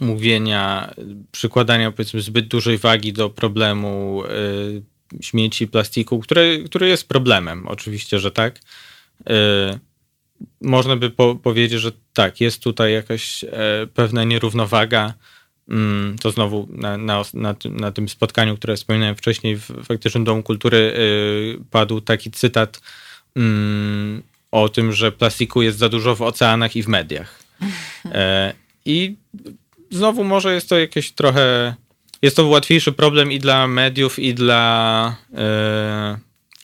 Speaker 2: mówienia, przykładania powiedzmy zbyt dużej wagi do problemu y, śmieci, plastiku, który, który jest problemem, oczywiście, że tak. E, można by po, powiedzieć, że tak, jest tutaj jakaś e, pewna nierównowaga. Mm, to znowu na, na, na, na tym spotkaniu, które wspominałem wcześniej w Faktycznym Domu Kultury, padł taki cytat mm, o tym, że plastiku jest za dużo w oceanach i w mediach. I znowu może jest to jakieś trochę jest to łatwiejszy problem i dla mediów, i dla, yy,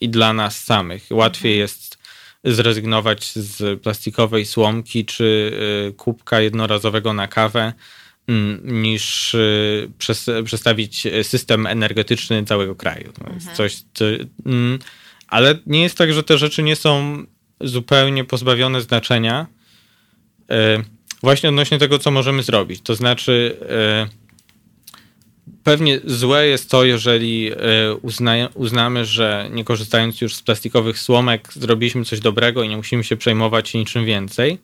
Speaker 2: i dla nas samych. Łatwiej mhm. jest zrezygnować z plastikowej słomki czy yy, kubka jednorazowego na kawę, yy, niż przes przestawić system energetyczny całego kraju. To jest mhm. coś, co, mm, ale nie jest tak, że te rzeczy nie są zupełnie pozbawione znaczenia. Właśnie odnośnie tego, co możemy zrobić. To znaczy, pewnie złe jest to, jeżeli e, uzna, uznamy, że nie korzystając już z plastikowych słomek, zrobiliśmy coś dobrego i nie musimy się przejmować niczym więcej.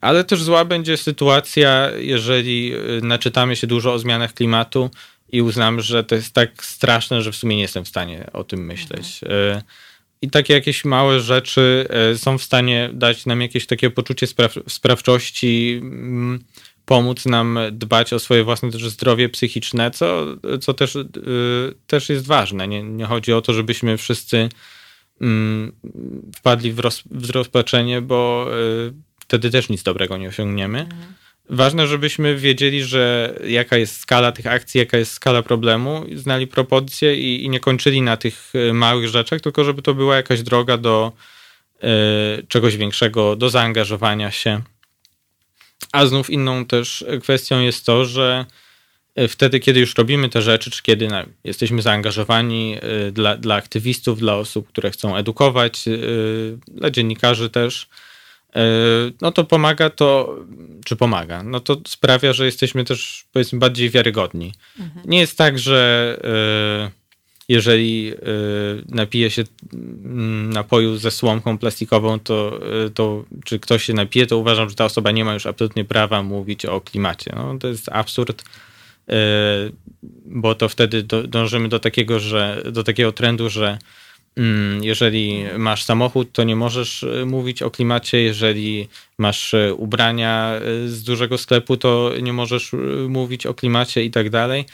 Speaker 2: Ale też zła będzie sytuacja, jeżeli e, naczytamy się dużo o zmianach klimatu i uznamy, że to jest tak straszne, że w sumie nie jestem w stanie o tym myśleć. Mhm. I takie jakieś małe rzeczy są w stanie dać nam jakieś takie poczucie spraw sprawczości mm, pomóc nam dbać o swoje własne też zdrowie psychiczne, co, co też, yy, też jest ważne. Nie, nie chodzi o to, żebyśmy wszyscy yy, wpadli w, roz, w rozpaczenie, bo wtedy też nic dobrego nie osiągniemy. Mhm. Ważne, żebyśmy wiedzieli, że jaka jest skala tych akcji, jaka jest skala problemu, znali proporcje i, i nie kończyli na tych y, małych rzeczach, tylko żeby to była jakaś droga do y, czegoś większego, do zaangażowania się. A znów inną też kwestią jest to, że e, wtedy, kiedy już robimy te rzeczy, czy kiedy no, jesteśmy zaangażowani e, dla, dla aktywistów, dla osób, które chcą edukować, e, dla dziennikarzy też, no to pomaga to, czy pomaga, no to sprawia, że jesteśmy też powiedzmy bardziej wiarygodni. Mhm. Nie jest tak, że jeżeli y, napije się mm, napoju ze słomką plastikową, to, to czy ktoś się napije, to uważam, że ta osoba nie ma już absolutnie prawa mówić o klimacie. No, to jest absurd, bo to wtedy dążymy do takiego, że, do takiego trendu, że jeżeli masz samochód, to nie możesz e, mówić o klimacie. Jeżeli masz e, ubrania e, z dużego sklepu, to nie możesz mówić o klimacie i tak dalej.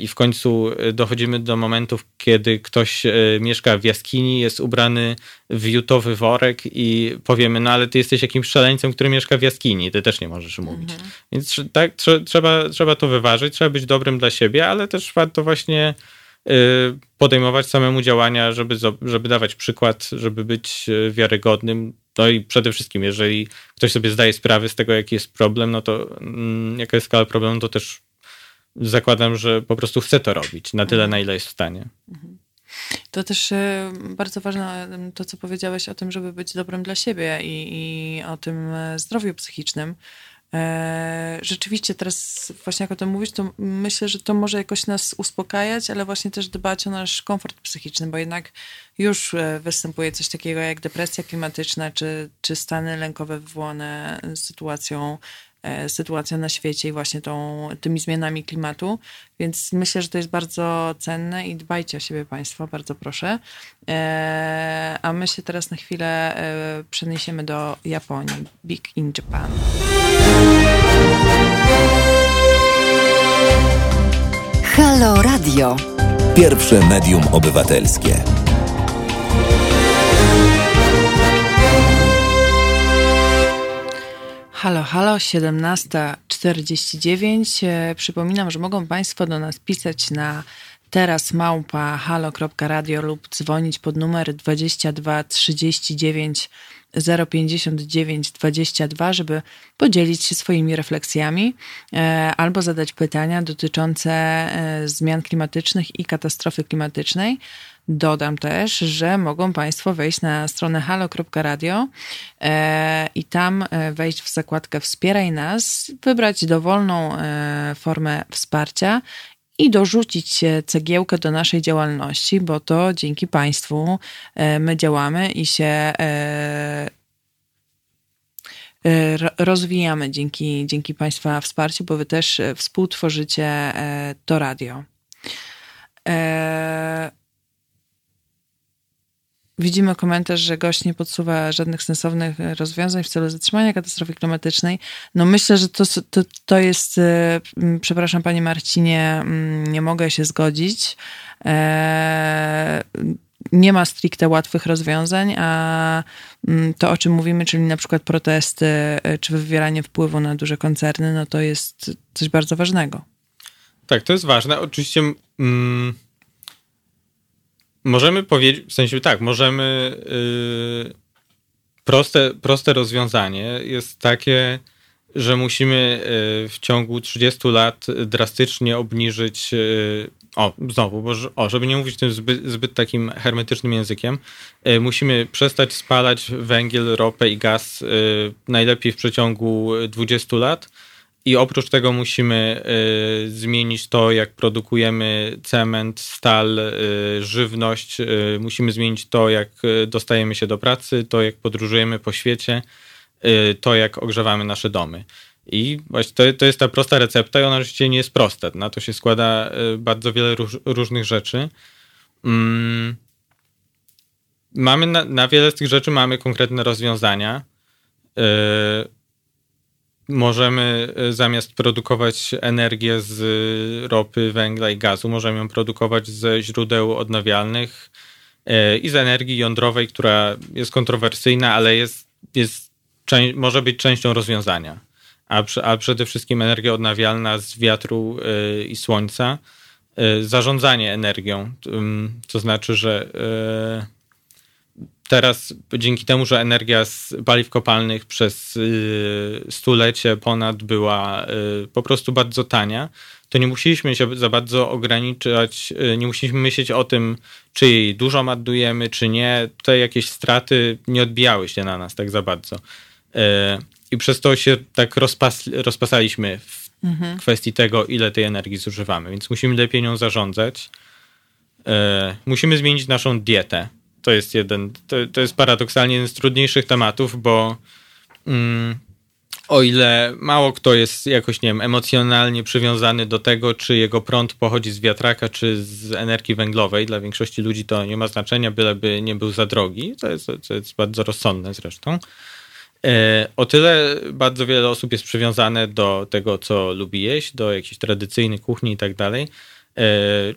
Speaker 2: I w końcu dochodzimy do momentów, kiedy ktoś mieszka w jaskini, jest ubrany w jutowy worek i powiemy, no ale ty jesteś jakimś szaleńcem, który mieszka w jaskini, ty też nie możesz mówić. Mhm. Więc tak, trzeba, trzeba to wyważyć, trzeba być dobrym dla siebie, ale też warto właśnie podejmować samemu działania, żeby, żeby dawać przykład, żeby być y, wiarygodnym. No i przede wszystkim, jeżeli ktoś sobie zdaje sprawę z tego, jaki jest problem, no to mm, jaka jest skala problemu, to też zakładam, że po prostu chce to robić na tyle, na ile jest w stanie. Mhm.
Speaker 1: To też y, bardzo ważne to, co powiedziałeś o tym, żeby być dobrym dla siebie i, i o tym zdrowiu psychicznym. E, rzeczywiście teraz właśnie jak o tym mówisz, to myślę, że to może jakoś nas uspokajać, ale właśnie też dbać o nasz komfort psychiczny, bo jednak już e, występuje coś takiego jak depresja klimatyczna, czy, czy stany lękowe wywołane sytuacją sytuacja na świecie i właśnie tą, tymi zmianami klimatu, więc myślę, że to jest bardzo cenne i dbajcie o siebie Państwo, bardzo proszę. E, a my się teraz na chwilę e, przeniesiemy do Japonii. Big in Japan.
Speaker 3: Halo Radio. Pierwsze medium obywatelskie.
Speaker 1: Halo, halo, 17.49. E, przypominam, że mogą Państwo do nas pisać na teraz małpa halo.radio lub dzwonić pod numer 22 39 059 22, żeby podzielić się swoimi refleksjami e, albo zadać pytania dotyczące e, zmian klimatycznych i katastrofy klimatycznej. Dodam też, że mogą Państwo wejść na stronę halo.radio e, i tam e, wejść w zakładkę Wspieraj nas, wybrać dowolną e, formę wsparcia i dorzucić cegiełkę do naszej działalności, bo to dzięki Państwu my działamy i się rozwijamy dzięki, dzięki Państwa wsparciu, bo Wy też współtworzycie to radio. Widzimy komentarz, że gość nie podsuwa żadnych sensownych rozwiązań w celu zatrzymania katastrofy klimatycznej. No myślę, że to, to, to jest, e, przepraszam panie Marcinie, nie mogę się zgodzić. E, nie ma stricte łatwych rozwiązań, a to, o czym mówimy, czyli na przykład protesty e, czy wywieranie wpływu na duże koncerny, no to jest coś bardzo ważnego.
Speaker 2: Tak, to jest ważne. Oczywiście. Mm Możemy powiedzieć, w sensie tak, możemy. Yy, proste, proste rozwiązanie jest takie, że musimy yy, w ciągu 30 lat drastycznie obniżyć. Yy, o, znowu, bo, o, żeby nie mówić tym zbyt, zbyt takim hermetycznym językiem, yy, musimy przestać spalać węgiel, ropę i gaz najlepiej w przeciągu 20 lat i oprócz tego musimy y, zmienić to, jak produkujemy cement, stal, y, żywność. Y, musimy zmienić to, jak dostajemy się do pracy, to, jak podróżujemy po świecie, to, jak ogrzewamy nasze domy. I właśnie to, to jest ta prosta recepta i ona oczywiście nie jest prosta. Na to się składa bardzo wiele róż, różnych rzeczy. Mm. Mamy na, na wiele z tych rzeczy mamy konkretne rozwiązania możemy e, zamiast produkować energię z ropy, węgla i gazu, możemy ją produkować ze źródeł odnawialnych e, i z energii jądrowej, która jest kontrowersyjna, ale jest, jest, może być częścią rozwiązania. A, a przede wszystkim energia odnawialna z wiatru e, i słońca. Zarządzanie energią, to znaczy, że teraz dzięki temu, że energia z paliw kopalnych przez y, stulecie ponad była y, po prostu bardzo tania, to nie musieliśmy się za bardzo ograniczać, y, nie musieliśmy myśleć o tym, czy jej dużo ładujemy, czy nie. Te jakieś straty nie odbijały się na nas tak za bardzo. I przez to się tak rozpas rozpasaliśmy w mhm. kwestii tego, ile tej energii zużywamy, więc musimy lepiej nią zarządzać. Musimy zmienić naszą dietę to jest jeden, to, to jest paradoksalnie jeden z trudniejszych tematów, bo mm, o ile mało kto jest jakoś, nie wiem, emocjonalnie przywiązany do tego, czy jego prąd pochodzi z wiatraka, czy z energii węglowej, dla większości ludzi to nie ma znaczenia, byleby nie był za drogi. To jest, to jest bardzo rozsądne zresztą. E, o tyle bardzo wiele osób jest przywiązane do tego, co lubi jeść, do jakiejś tradycyjnej kuchni i tak dalej,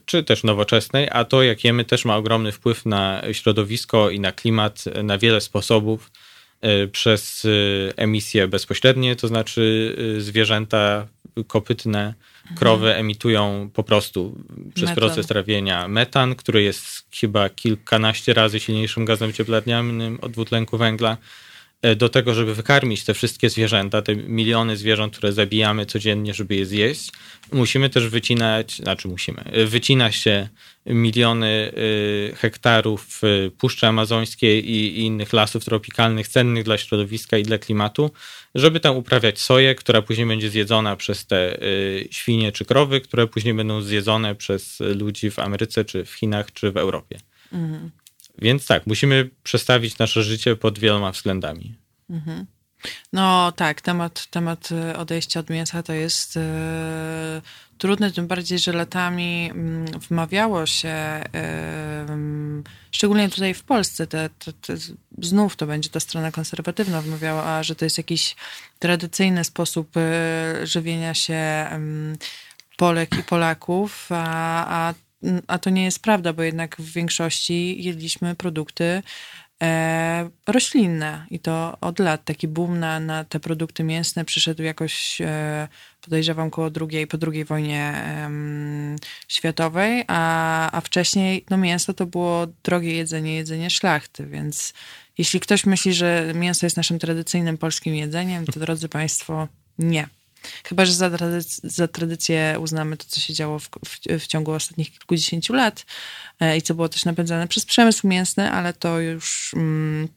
Speaker 2: czy też nowoczesnej, a to, jak jemy, też ma ogromny wpływ na środowisko i na klimat na wiele sposobów E, przez e, emisje bezpośrednie, to znaczy e, zwierzęta kopytne, krowy mhm. emitują po prostu przez metan. proces trawienia metan, który jest chyba kilkanaście razy silniejszym gazem cieplarnianym od dwutlenku węgla. Do tego, żeby wykarmić te wszystkie zwierzęta, te miliony zwierząt, które zabijamy codziennie, żeby je zjeść, musimy też wycinać, znaczy musimy, wycina się miliony y, hektarów Puszczy Amazońskiej i, innych lasów tropikalnych cennych dla środowiska i dla klimatu, żeby tam uprawiać soję, która później będzie zjedzona przez te świnie czy krowy, które później będą zjedzone przez ludzi w Ameryce, czy w Chinach, czy w Europie. Mhm. Więc tak, musimy przestawić nasze życie pod wieloma względami. Mhm.
Speaker 1: No tak, temat, temat odejścia od mięsa to jest trudne, tym bardziej, że latami mm, wmawiało się, szczególnie tutaj w Polsce, te, te, te, znów to będzie ta strona konserwatywna wmawiała, że to jest jakiś tradycyjny sposób e, żywienia się Polek i Polaków, a, a, a to nie jest prawda, bo jednak w większości jedliśmy produkty e, roślinne i to od lat. Taki boom na, na te produkty mięsne przyszedł jakoś, e, podejrzewam, koło drugiej, po drugiej wojnie e, światowej, a, a wcześniej no mięso to było drogie jedzenie, jedzenie szlachty, więc jeśli ktoś myśli, że mięso jest naszym tradycyjnym polskim jedzeniem, to drodzy Państwo, nie. Chyba, że za, tradyc- za tradycję uznamy to, co się działo w, w, w, ciągu ostatnich kilkudziesięciu lat e, i co było też napędzane przez przemysł mięsny, ale to już mm,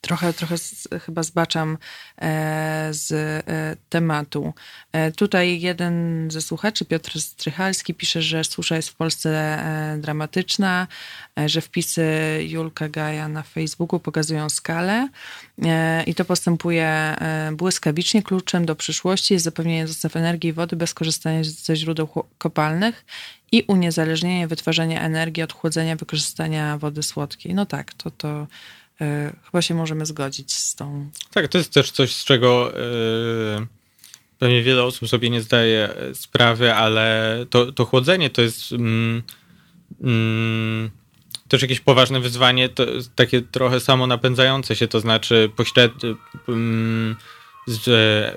Speaker 1: trochę, trochę z, chyba zbaczam e, z e, tematu. E, tutaj jeden ze słuchaczy, Piotr Strychalski, pisze, że susza jest w Polsce dramatyczna, że wpisy Julka Gaja na Facebooku pokazują skalę i to postępuje błyskawicznie. Kluczem do przyszłości jest zapewnienie dostaw energii i wody bez korzystania ze źródeł kopalnych i uniezależnienie wytwarzania energii od chłodzenia, wykorzystania wody słodkiej. No tak, to to chyba się możemy zgodzić z tą.
Speaker 2: Tak, to jest też coś, z czego yy, pewnie wiele osób sobie nie zdaje sprawy, ale to, to chłodzenie to jest mm, mm, też jakieś poważne wyzwanie, to takie trochę samo napędzające się, to znaczy pośrednio. Mm,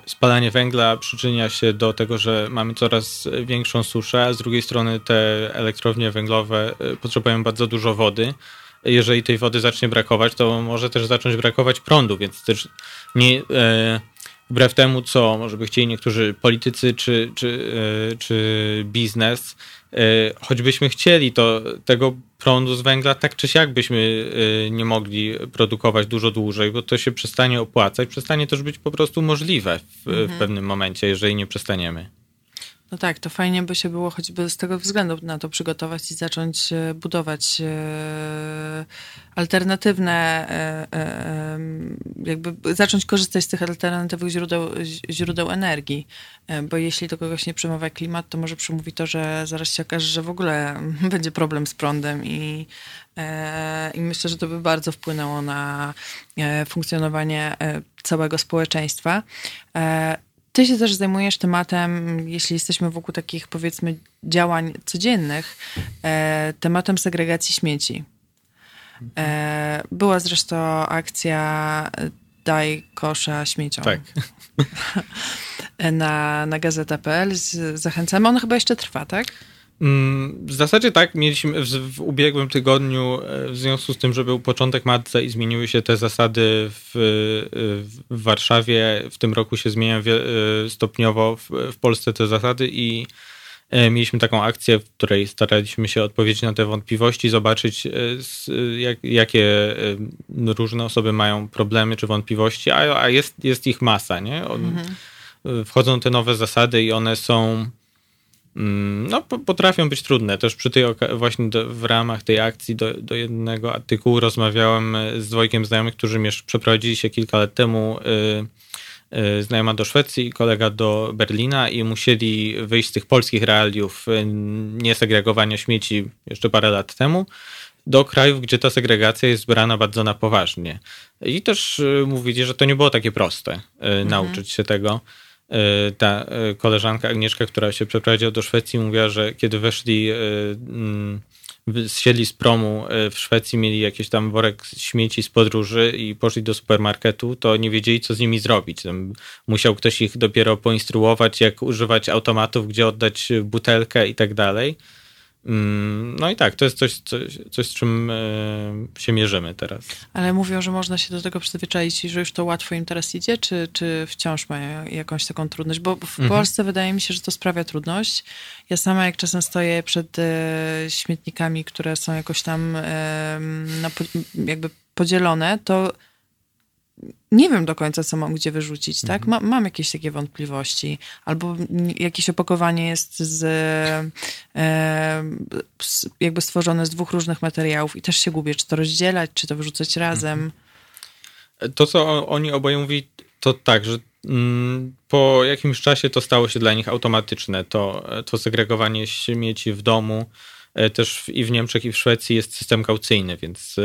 Speaker 2: spalanie węgla przyczynia się do tego, że mamy coraz większą suszę, a z drugiej strony te elektrownie węglowe e, potrzebują bardzo dużo wody jeżeli tej wody zacznie brakować, to może też zacząć brakować prądu, więc też nie, e, wbrew temu, co może by chcieli niektórzy politycy czy, czy, e, czy biznes, e, choćbyśmy chcieli, to tego prądu z węgla tak czy siak byśmy nie mogli produkować dużo dłużej, bo to się przestanie opłacać, przestanie też być po prostu możliwe w, mhm. w pewnym momencie, jeżeli nie przestaniemy.
Speaker 1: No tak, to fajnie by się było choćby z tego względu na to przygotować i zacząć e, budować e, alternatywne, e, jakby zacząć korzystać z tych alternatywnych źródeł, źródeł energii, bo jeśli do kogoś nie przemawia klimat, to może przemówi to, że zaraz się okaże, że w ogóle [laughs] będzie problem z prądem i, i myślę, że to by bardzo wpłynęło na funkcjonowanie całego społeczeństwa. Ty się też zajmujesz tematem, jeśli jesteśmy wokół takich powiedzmy działań codziennych, e, tematem segregacji śmieci. E, była zresztą akcja Daj kosza śmieciom.
Speaker 2: Tak. [laughs]
Speaker 1: na, na gazeta.pl. Zachęcamy. Ona chyba jeszcze trwa, tak?
Speaker 2: Mm, w zasadzie tak, mieliśmy w, w, ubiegłym tygodniu, e, w związku z tym, że był początek marca i zmieniły się te zasady w, w Warszawie, w tym roku się zmieniają e, stopniowo w, w Polsce te zasady i e, mieliśmy taką akcję, w której staraliśmy się odpowiedzieć na te wątpliwości, zobaczyć jak, jakie różne osoby mają problemy czy wątpliwości, a, a jest, jest ich masa, nie? Mhm. Wchodzą te nowe zasady i one są no, potrafią być trudne. Też przy tej właśnie do, w ramach tej akcji do, do jednego artykułu rozmawiałem e, z dwojgiem znajomych, którzy przeprowadzili się kilka lat temu y, znajoma do Szwecji, kolega do Berlina i musieli wyjść z tych polskich realiów niesegregowania śmieci jeszcze parę lat temu do krajów, gdzie ta segregacja jest brana bardzo na poważnie. I też mówili, że to nie było takie proste mhm. nauczyć się tego. Ta koleżanka Agnieszka, która się przeprowadziła do Szwecji, mówiła, że kiedy weszli mm, zsiedli z promu e, w Szwecji, mieli jakiś tam worek śmieci z podróży i poszli do supermarketu, to nie wiedzieli, co z nimi zrobić. Tam musiał ktoś ich dopiero poinstruować, jak używać automatów, gdzie oddać butelkę i tak dalej. Mm, no i tak, to jest coś, coś, coś z czym e, się mierzymy teraz.
Speaker 1: Ale mówią, że można się do tego przyzwyczaić i że już to łatwo im teraz idzie, czy, czy wciąż mają jakąś taką trudność? Bo w mhm. Polsce wydaje mi się, że to sprawia trudność. Ja sama jak czasem stoję przed e, śmietnikami, które są jakoś tam jakby podzielone, to nie wiem do końca, co mam gdzie wyrzucić, tak? Mhm. Ma, mam jakieś takie wątpliwości. Albo jakieś opakowanie jest z, e, z, jakby stworzone z dwóch różnych materiałów i też się gubię, czy to rozdzielać, czy to wyrzucać razem.
Speaker 2: Mhm. To, co oni oboje mówili, to tak, że mm, po jakimś czasie to stało się dla nich automatyczne, to, to segregowanie śmieci w domu, też i w Niemczech, i w Szwecji jest system kaucyjny, więc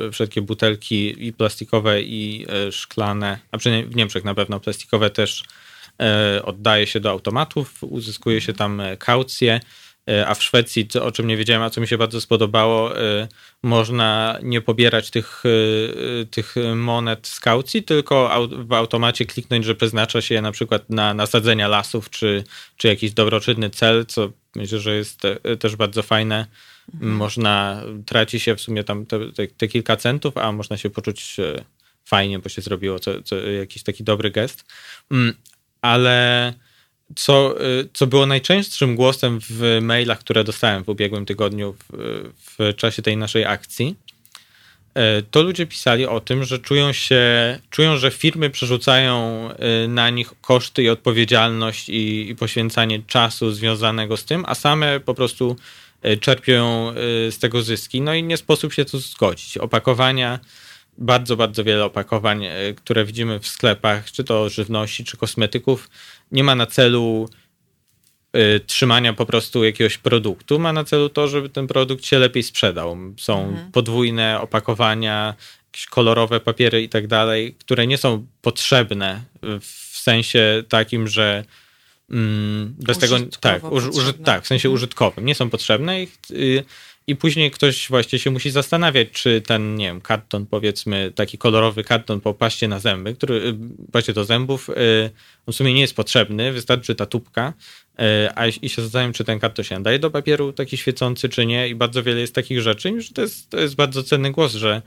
Speaker 2: e, wszelkie butelki i plastikowe, i e, szklane, a przynajmniej w Niemczech na pewno plastikowe też oddaje się do automatów, uzyskuje się tam kaucję. A w Szwecji, o czym nie wiedziałem, a co mi się bardzo spodobało, można nie pobierać tych, tych monet z kaucji, tylko w automacie kliknąć, że przeznacza się je na przykład na nasadzenia lasów, czy, czy jakiś dobroczynny cel, co Myślę, że jest też bardzo fajne. Mhm. Można, traci się w sumie tam te, te, te, kilka centów, a można się poczuć e, fajnie, bo się zrobiło co, co, jakiś taki dobry gest. Mm, ale co, e, co było najczęstszym głosem w mailach, które dostałem w ubiegłym tygodniu w, w czasie tej naszej akcji, e, to ludzie pisali o tym, że czują się, czują, że firmy przerzucają y, na nich koszty i odpowiedzialność i, i poświęcanie czasu związanego z tym, a same po prostu y, czerpią z tego zyski. No i nie sposób się tu zgodzić. Opakowania, bardzo, bardzo wiele opakowań, które widzimy w sklepach, czy to żywności, czy kosmetyków, nie ma na celu trzymania po prostu jakiegoś produktu. Ma na celu to, żeby ten produkt się lepiej sprzedał. Są mhm. podwójne opakowania, jakieś kolorowe papiery i tak dalej, które nie są potrzebne w sensie takim, że mm, bez tego tak, uży, uży, tak, w sensie mhm. użytkowym nie są potrzebne i, y, i później ktoś właśnie się musi zastanawiać, czy ten, nie wiem, karton, powiedzmy, taki kolorowy karton po paście na zęby, który, y, paście do zębów, on w sumie nie jest potrzebny, wystarczy ta tubka, E, a i się zastanawiam, czy ten karton się nadaje do papieru taki świecący, czy nie. I bardzo wiele jest takich rzeczy, że to jest, to jest bardzo cenny głos, że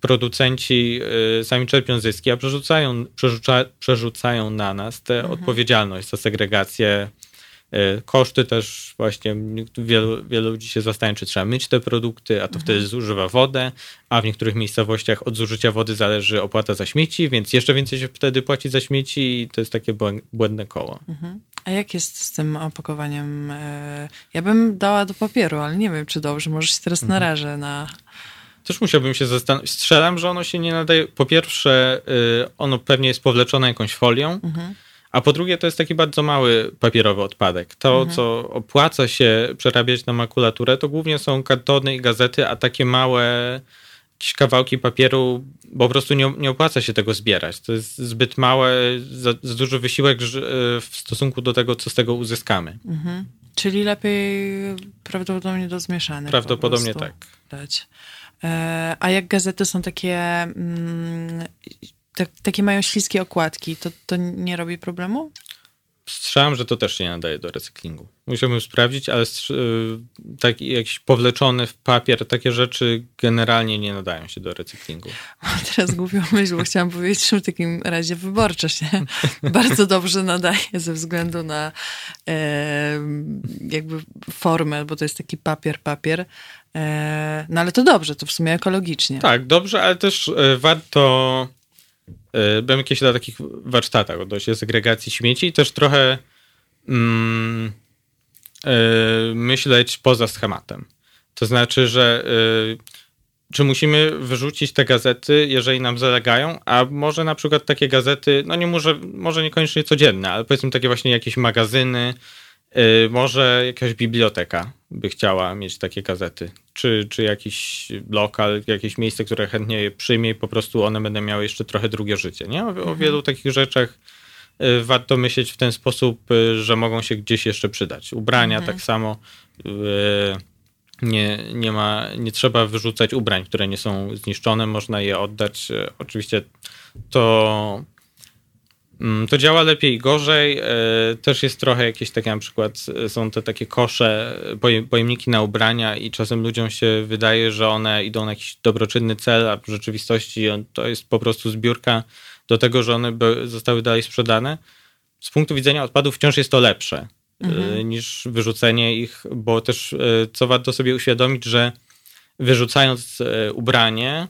Speaker 2: producenci sami czerpią zyski, a przerzucają, przerzuca, przerzucają na nas tę mhm. odpowiedzialność za segregację koszty też właśnie wielu, wielu ludzi się zastanawia, czy trzeba myć te produkty, a to mhm. wtedy zużywa wodę, a w niektórych miejscowościach od zużycia wody zależy opłata za śmieci, więc jeszcze więcej się wtedy płaci za śmieci i to jest takie błędne koło. Mhm.
Speaker 1: A jak jest z tym opakowaniem? E, ja bym dała do papieru, ale nie wiem, czy dobrze. Może się teraz mhm. narażę na...
Speaker 2: Też musiałbym się zastanowić. Strzelam, że ono się nie nadaje. Po pierwsze, y, ono pewnie jest powleczone jakąś folią. Mhm a po drugie, to jest taki bardzo mały papierowy odpadek. To, mhm. co opłaca się przerabiać na makulaturę, to głównie są kartony i gazety, a takie małe jakieś kawałki papieru, po prostu nie, nie opłaca się tego zbierać. To jest zbyt małe, za, za duży wysiłek w stosunku do tego, co z tego uzyskamy. Mhm.
Speaker 1: Czyli lepiej prawdopodobnie do zmieszanych.
Speaker 2: Prawdopodobnie tak. Dać.
Speaker 1: E, a jak gazety są takie mm, tak, takie mają śliskie okładki, to, to nie robi problemu?
Speaker 2: Słyszałem, że to też się nie nadaje do recyklingu. Musiałbym sprawdzić, ale taki jakiś powleczony w papier, takie rzeczy generalnie nie nadają się do recyklingu.
Speaker 1: Teraz głupią myśl, bo chciałam powiedzieć, że w takim razie wyborczo się [laughs] bardzo dobrze nadaje ze względu na e, jakby formę, bo to jest taki papier, papier. E, no ale to dobrze, to w sumie ekologicznie.
Speaker 2: Tak, dobrze, ale też e, warto byłem jakieś na takich warsztatach odnośnie segregacji śmieci i też trochę mm, e, myśleć poza schematem. To znaczy, że czy musimy wyrzucić te gazety, jeżeli nam zalegają, a może na przykład takie gazety, no nie może, może niekoniecznie codzienne, ale powiedzmy takie właśnie jakieś magazyny, może jakaś biblioteka by chciała mieć takie gazety, czy, czy jakiś lokal, jakieś miejsce, które chętnie je przyjmie i po prostu one będą miały jeszcze trochę drugie życie, nie? O, mhm. o wielu takich rzeczach yy, warto myśleć w ten sposób, yy, że mogą się gdzieś jeszcze przydać. Ubrania mhm. tak samo yy, nie, nie, ma, nie trzeba wyrzucać ubrań, które nie są zniszczone, można je oddać. Oczywiście to, to działa lepiej i gorzej. E, też jest trochę jakieś takie, na przykład e, są te takie kosze, pojemniki na ubrania i czasem ludziom się wydaje, że one idą na jakiś dobroczynny cel, a w rzeczywistości to jest po prostu zbiórka do tego, że one zostały dalej sprzedane. Z punktu widzenia odpadów wciąż jest to lepsze mhm. E, niż wyrzucenie ich, bo też e, co warto sobie uświadomić, że wyrzucając e, ubranie,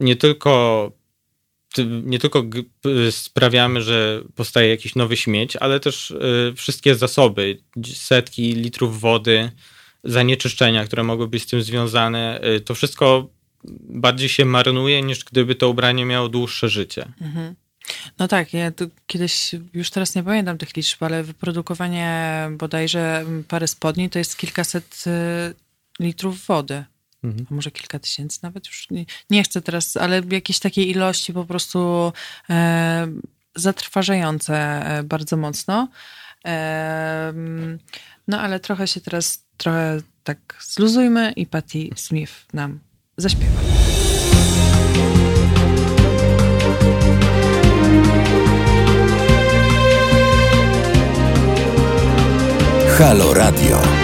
Speaker 2: nie tylko nie tylko sprawiamy, że powstaje jakiś nowy śmieć, ale też wszystkie zasoby, setki litrów wody, zanieczyszczenia, które mogły być z tym związane, to wszystko bardziej się marnuje, niż gdyby to ubranie miało dłuższe życie. Mhm.
Speaker 1: No tak, ja kiedyś, już teraz nie pamiętam tych liczb, ale wyprodukowanie bodajże pary spodni to jest kilkaset y, litrów wody. Mhm. A może kilka tysięcy nawet już. Nie, nie, chcę teraz, ale jakieś takiej ilości po prostu e, zatrważające e, bardzo mocno. E, no ale trochę się teraz, trochę tak zluzujmy i Patty Smith nam zaśpiewa. Halo Radio.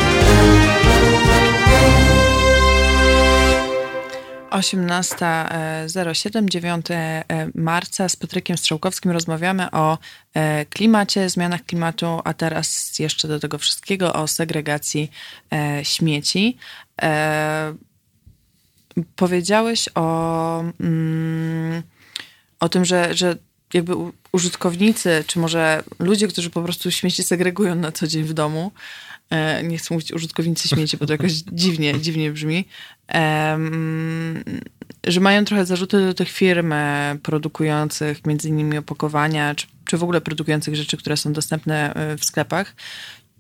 Speaker 1: 18.07, 9 e, marca z Patrykiem Strzałkowskim rozmawiamy o e, klimacie, zmianach klimatu, a teraz jeszcze do tego wszystkiego o segregacji e, śmieci. Powiedziałeś o, mm, o tym, że, że jakby użytkownicy, czy może ludzie, którzy po prostu śmieci segregują na co dzień w domu, e, nie chcę mówić użytkownicy śmieci, bo to jakoś [laughs] dziwnie, dziwnie brzmi, że mają trochę zarzuty do tych firm e, produkujących między innymi opakowania, czy, czy w ogóle produkujących rzeczy, które są dostępne e, w sklepach.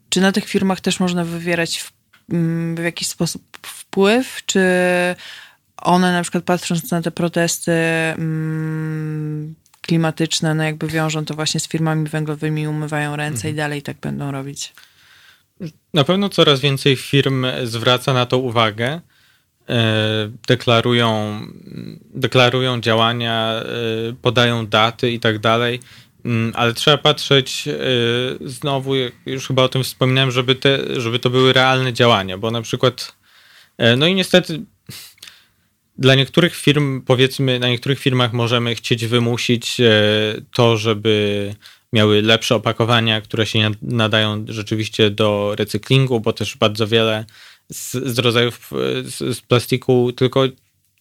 Speaker 1: Czy na tych firmach też można wywierać w, w jakiś sposób wpływ, czy one na przykład patrząc na te protesty klimatyczne, no jakby wiążą to właśnie z firmami węglowymi, umywają ręce mhm. i dalej tak będą robić.
Speaker 2: Na pewno coraz więcej firm zwraca na to uwagę, e, deklarują, deklarują działania, e, podają daty i tak dalej, mm, ale trzeba patrzeć e, znowu, już chyba o tym wspominałem, żeby, te, żeby to były realne działania, bo na przykład, no i niestety dla niektórych firm, powiedzmy, na niektórych firmach możemy chcieć wymusić to, żeby miały lepsze opakowania, które się nadają rzeczywiście do recyklingu, bo też bardzo wiele z, z rodzajów z, z plastiku, tylko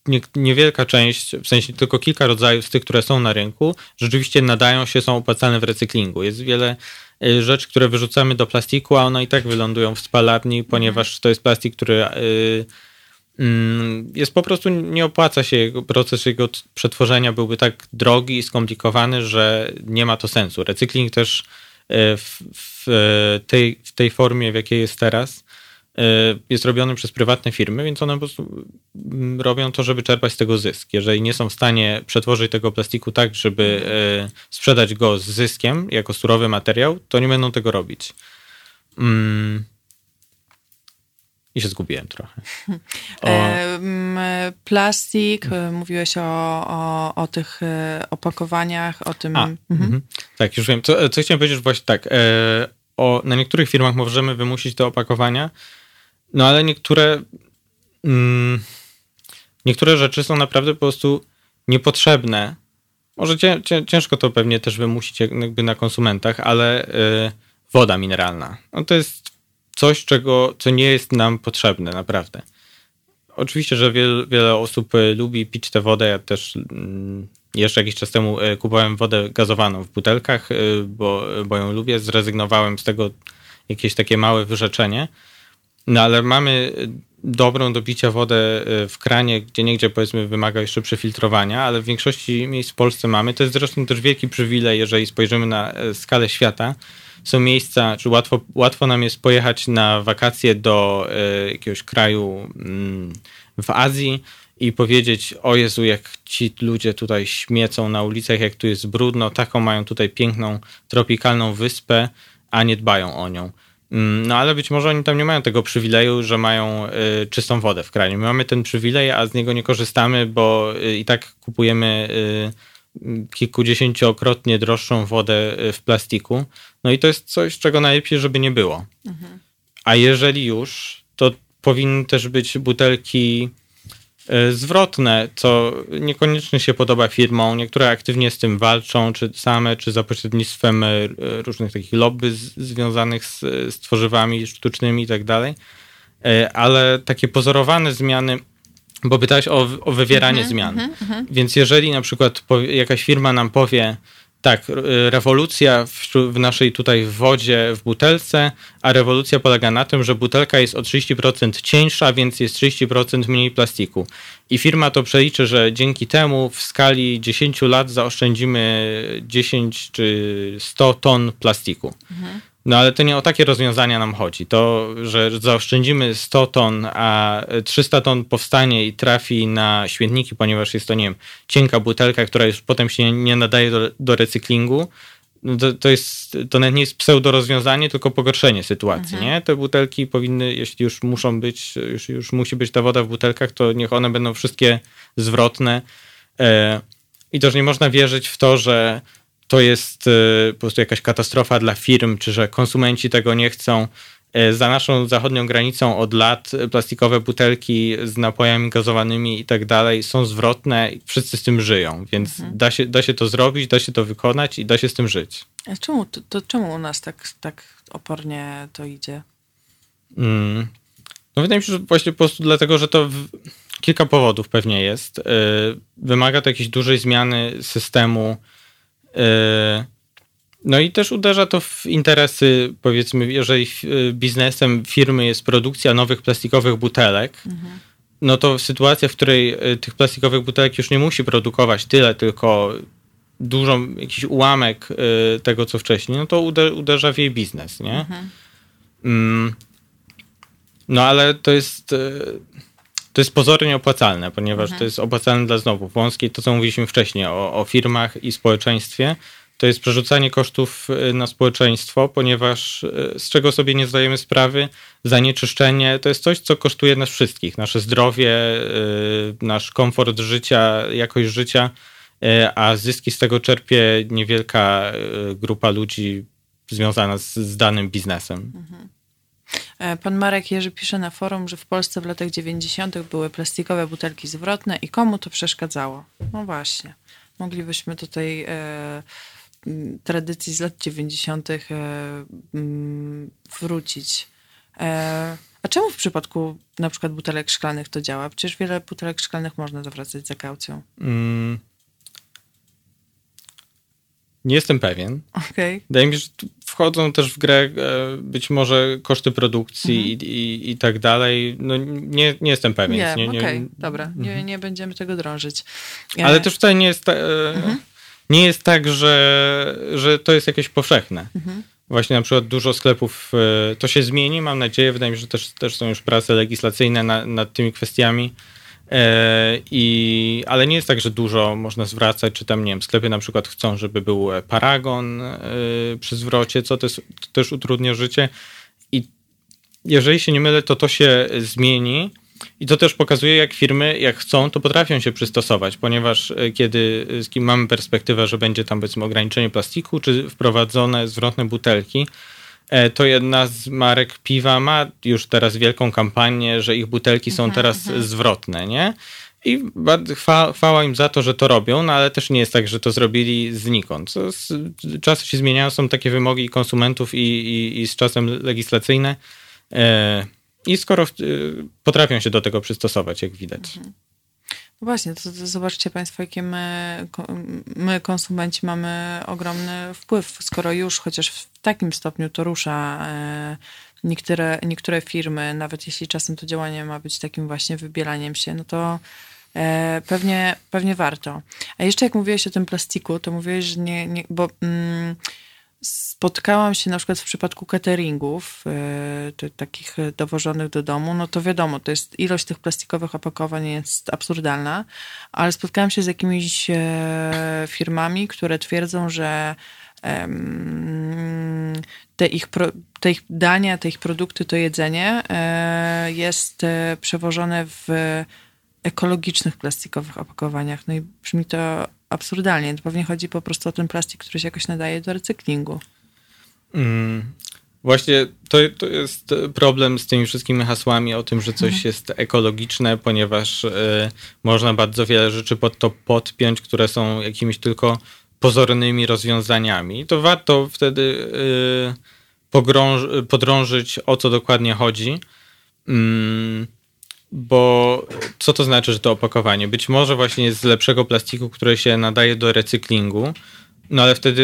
Speaker 2: nie, niewielka część, w sensie tylko kilka rodzajów z tych, które są na rynku, rzeczywiście nadają się, są opłacane w recyklingu. Jest wiele e, rzeczy, które wyrzucamy do plastiku, a one i tak wylądują w spalarni, ponieważ to jest plastik, który yy, jest po prostu nie opłaca się, jego, proces jego przetworzenia byłby tak drogi i skomplikowany, że nie ma to sensu. Recykling też e, w, w, tej, w tej formie, w jakiej jest teraz, e, jest robiony przez prywatne firmy, więc one po prostu mm, robią to, żeby czerpać z tego zysk. Jeżeli nie są w stanie przetworzyć tego plastiku tak, żeby e, sprzedać go z zyskiem jako surowy materiał, to nie będą tego robić. Mm, i się zgubiłem trochę. [laughs]
Speaker 1: O... plastik, e, mówiłeś o, o, o tych e, opakowaniach, o tym. A, mhm.
Speaker 2: Mhm. Tak, już wiem. Co, co chciałem powiedzieć, właśnie tak. E, o, na niektórych firmach możemy wymusić te opakowania, no ale niektóre. Mm, niektóre rzeczy są naprawdę po prostu niepotrzebne. Może cię, cię, ciężko to pewnie też wymusić jakby na konsumentach, ale woda mineralna. No to jest coś, czego, co nie jest nam potrzebne, naprawdę. Oczywiście, że wiele, wiele osób e, lubi pić tę wodę. Ja też mm, jeszcze jakiś czas temu e, kupowałem wodę gazowaną w butelkach, e, bo, bo ją lubię. Zrezygnowałem z tego jakieś takie małe wyrzeczenie. No ale mamy dobrą do picia wodę w kranie, gdzie niegdzie powiedzmy wymaga jeszcze przefiltrowania, ale w większości miejsc w Polsce mamy. To jest zresztą też wielki przywilej, jeżeli spojrzymy na skalę świata. Są miejsca, czy łatwo, łatwo nam jest pojechać na wakacje do y, jakiegoś kraju y, w Azji i powiedzieć, o Jezu, jak ci ludzie tutaj śmiecą na ulicach, jak tu jest brudno, taką mają tutaj piękną, tropikalną wyspę, a nie dbają o nią. Mm, no ale być może oni tam nie mają tego przywileju, że mają y, czystą wodę w kraju. My mamy ten przywilej, a z niego nie korzystamy, bo y, i tak kupujemy y, kilkudziesięciokrotnie droższą wodę w plastiku. No i to jest coś, czego najlepiej, żeby nie było. Mhm. A jeżeli już, to powinny też być butelki E, zwrotne, co niekoniecznie się podoba firmom. Niektóre aktywnie z tym walczą, czy same, czy za pośrednictwem e, różnych takich lobby z, związanych z, z tworzywami sztucznymi i tak dalej. Ale takie pozorowane zmiany, bo pytałeś o, o wywieranie mm -hmm, zmian. Mm -hmm. Więc jeżeli na przykład jakaś firma nam powie, tak, rewolucja w, w, naszej tutaj wodzie w butelce, a rewolucja polega na tym, że butelka jest o 30% cieńsza, więc jest 30% mniej plastiku. I firma to przeliczy, że dzięki temu w skali 10 lat zaoszczędzimy 10 czy 100 ton plastiku. Mhm. No ale to nie o takie rozwiązania nam chodzi. To, że zaoszczędzimy 100 ton, a 300 ton powstanie i trafi na śmietniki, ponieważ jest to, nie wiem, cienka butelka, która już potem się nie nadaje do, do recyklingu, no to, to, jest, to nawet nie jest pseudo rozwiązanie, tylko pogorszenie sytuacji, mhm. nie? Te butelki powinny, jeśli już muszą być, już, już musi być ta woda w butelkach, to niech one będą wszystkie zwrotne. E, I też nie można wierzyć w to, że to jest e, po prostu jakaś katastrofa dla firm, czy że konsumenci tego nie chcą. E, za naszą zachodnią granicą od lat plastikowe butelki z napojami gazowanymi i tak dalej są zwrotne i wszyscy z tym żyją, więc mhm. da, się, da się to zrobić, da się to wykonać i da się z tym żyć.
Speaker 1: A czemu, to, to czemu u nas tak, tak opornie to idzie?
Speaker 2: Mm. No wydaje mi się, że właśnie po prostu dlatego, że to w... kilka powodów pewnie jest. Wymaga to jakiejś dużej zmiany systemu E, no i też uderza to w interesy, powiedzmy, jeżeli biznesem firmy jest produkcja nowych plastikowych butelek, mhm. no to sytuacja, w której e, tych plastikowych butelek już nie musi produkować tyle, tylko dużą, jakiś ułamek tego, co wcześniej, no to uderza w jej biznes, nie? Mhm. Mm. No ale to jest to jest pozornie opłacalne, ponieważ mhm. to jest opłacalne dla znowu wąskiej, to co mówiliśmy wcześniej o, o firmach i społeczeństwie, to jest przerzucanie kosztów y, na społeczeństwo, ponieważ y, z czego sobie nie zdajemy sprawy, zanieczyszczenie to jest coś, co kosztuje nas wszystkich, nasze zdrowie, y, nasz komfort życia, jakość życia, a zyski z tego czerpie niewielka grupa ludzi związana z, z danym biznesem. Mhm.
Speaker 1: E, pan Marek Jerzy pisze na forum, że w Polsce w latach 90. były plastikowe butelki zwrotne i komu to przeszkadzało? No właśnie. Moglibyśmy tutaj e, tradycji z lat 90. E, wrócić. E, a czemu w przypadku na przykład butelek szklanych to działa? Przecież wiele butelek szklanych można zawracać za kaucją. Mm.
Speaker 2: Nie jestem pewien.
Speaker 1: Okay.
Speaker 2: Wydaje mi się, że wchodzą też w grę e, być może koszty produkcji mhm. i, i, i, tak dalej. No nie, nie jestem pewien.
Speaker 1: Nie, nie, nie okej, dobra. Nie, mhm. nie będziemy tego drążyć.
Speaker 2: Ale też wcale nie jest, e, mhm. nie jest tak, że, że to jest jakieś powszechne. Mhm. Właśnie na przykład dużo sklepów, e, to się zmieni, mam nadzieję. Wydaje mi się, że też, też są już prace legislacyjne na, nad tymi kwestiami E, I, ale nie jest tak, że dużo można zwracać, czy tam, nie wiem, sklepy na przykład chcą, żeby był paragon e, przy zwrocie, co też, to też utrudnia życie. I jeżeli się nie mylę, to to się zmieni. I to też pokazuje, jak firmy, jak chcą, to potrafią się przystosować, ponieważ e, kiedy mamy perspektywę, że będzie tam powiedzmy ograniczenie plastiku, czy wprowadzone zwrotne butelki, E, to jedna z marek piwa ma już teraz wielką kampanię, że ich butelki są mhm, teraz mhm. zwrotne, nie? I chwała im za to, że to robią, no ale też nie jest tak, że to zrobili znikąd. Czasy się zmieniają, są takie wymogi konsumentów i, i, i z czasem legislacyjne. E, I skoro e, potrafią się do tego przystosować, jak widać. Mhm.
Speaker 1: Właśnie, to, to, zobaczcie Państwo, jakie my, my, konsumenci, mamy ogromny wpływ, skoro już chociaż w takim stopniu to rusza e, niektóre, niektóre firmy, nawet jeśli czasem to działanie ma być takim właśnie wybielaniem się, no to e, pewnie, pewnie warto. A jeszcze jak mówiłeś o tym plastiku, to mówiłeś, że nie, nie bo mm, spotkałam się na przykład w przypadku cateringów, y, takich dowożonych do domu, no to wiadomo, to jest ilość tych plastikowych opakowań jest absurdalna, ale spotkałam się z jakimiś e, firmami, które twierdzą, że te ich, pro, te ich dania, te ich produkty, to jedzenie e, jest przewożone w ekologicznych plastikowych opakowaniach. No i brzmi to absurdalnie. To pewnie chodzi po prostu o ten plastik, który się jakoś nadaje do recyklingu.
Speaker 2: Mm, właśnie to, to jest problem z tymi wszystkimi hasłami o tym, że coś mhm. jest ekologiczne, ponieważ y, można bardzo wiele rzeczy pod to podpiąć, które są jakimiś tylko pozornymi rozwiązaniami. To warto wtedy y, podrążyć, o co dokładnie chodzi. Mm, bo co to znaczy, że to opakowanie? Być może właśnie jest z lepszego plastiku, które się nadaje do recyklingu, no ale wtedy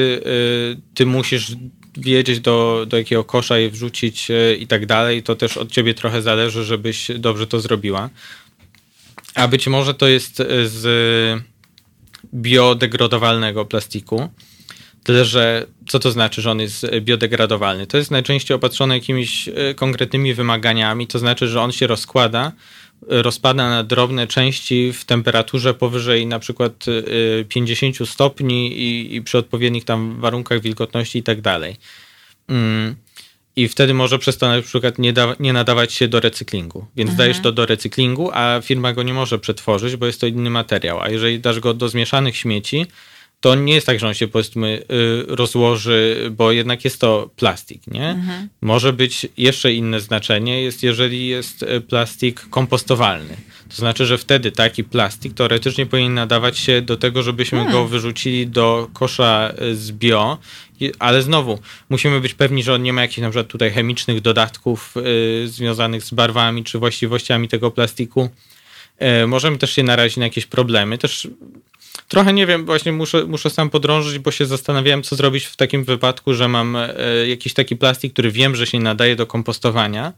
Speaker 2: y, ty musisz wiedzieć do, do jakiego kosza je wrzucić y, i tak dalej. To też od ciebie trochę zależy, żebyś dobrze to zrobiła. A być może to jest y, z biodegradowalnego plastiku. Tyle, że co to znaczy, że on jest biodegradowalny? To jest najczęściej opatrzone jakimiś konkretnymi wymaganiami, to znaczy, że on się rozkłada rozpada na drobne części w temperaturze powyżej na przykład 50 y, stopni i, i przy odpowiednich tam warunkach wilgotności i tak dalej. Mm. I wtedy może przez to na przykład nie, da, nie nadawać się do recyklingu. Więc mhm. dajesz to do recyklingu, a firma go nie może przetworzyć, bo jest to inny materiał. A jeżeli dasz go do zmieszanych śmieci, to nie jest tak, że on się powiedzmy y, rozłoży, bo jednak jest to plastik, nie? Mhm. Może być jeszcze inne znaczenie, jest jeżeli jest y, plastik kompostowalny. To znaczy, że wtedy taki plastik teoretycznie powinien nadawać się do tego, żebyśmy hmm. go wyrzucili do kosza y, z bio, ale znowu musimy być pewni, że on nie ma jakichś na przykład tutaj chemicznych dodatków związanych z barwami czy właściwościami tego plastiku. Możemy też się narazić na jakieś problemy. Też Trochę nie wiem, właśnie muszę, muszę sam podrążyć, bo się zastanawiałem, co zrobić w takim wypadku, że mam e, jakiś taki plastik, który wiem, że się nadaje do kompostowania,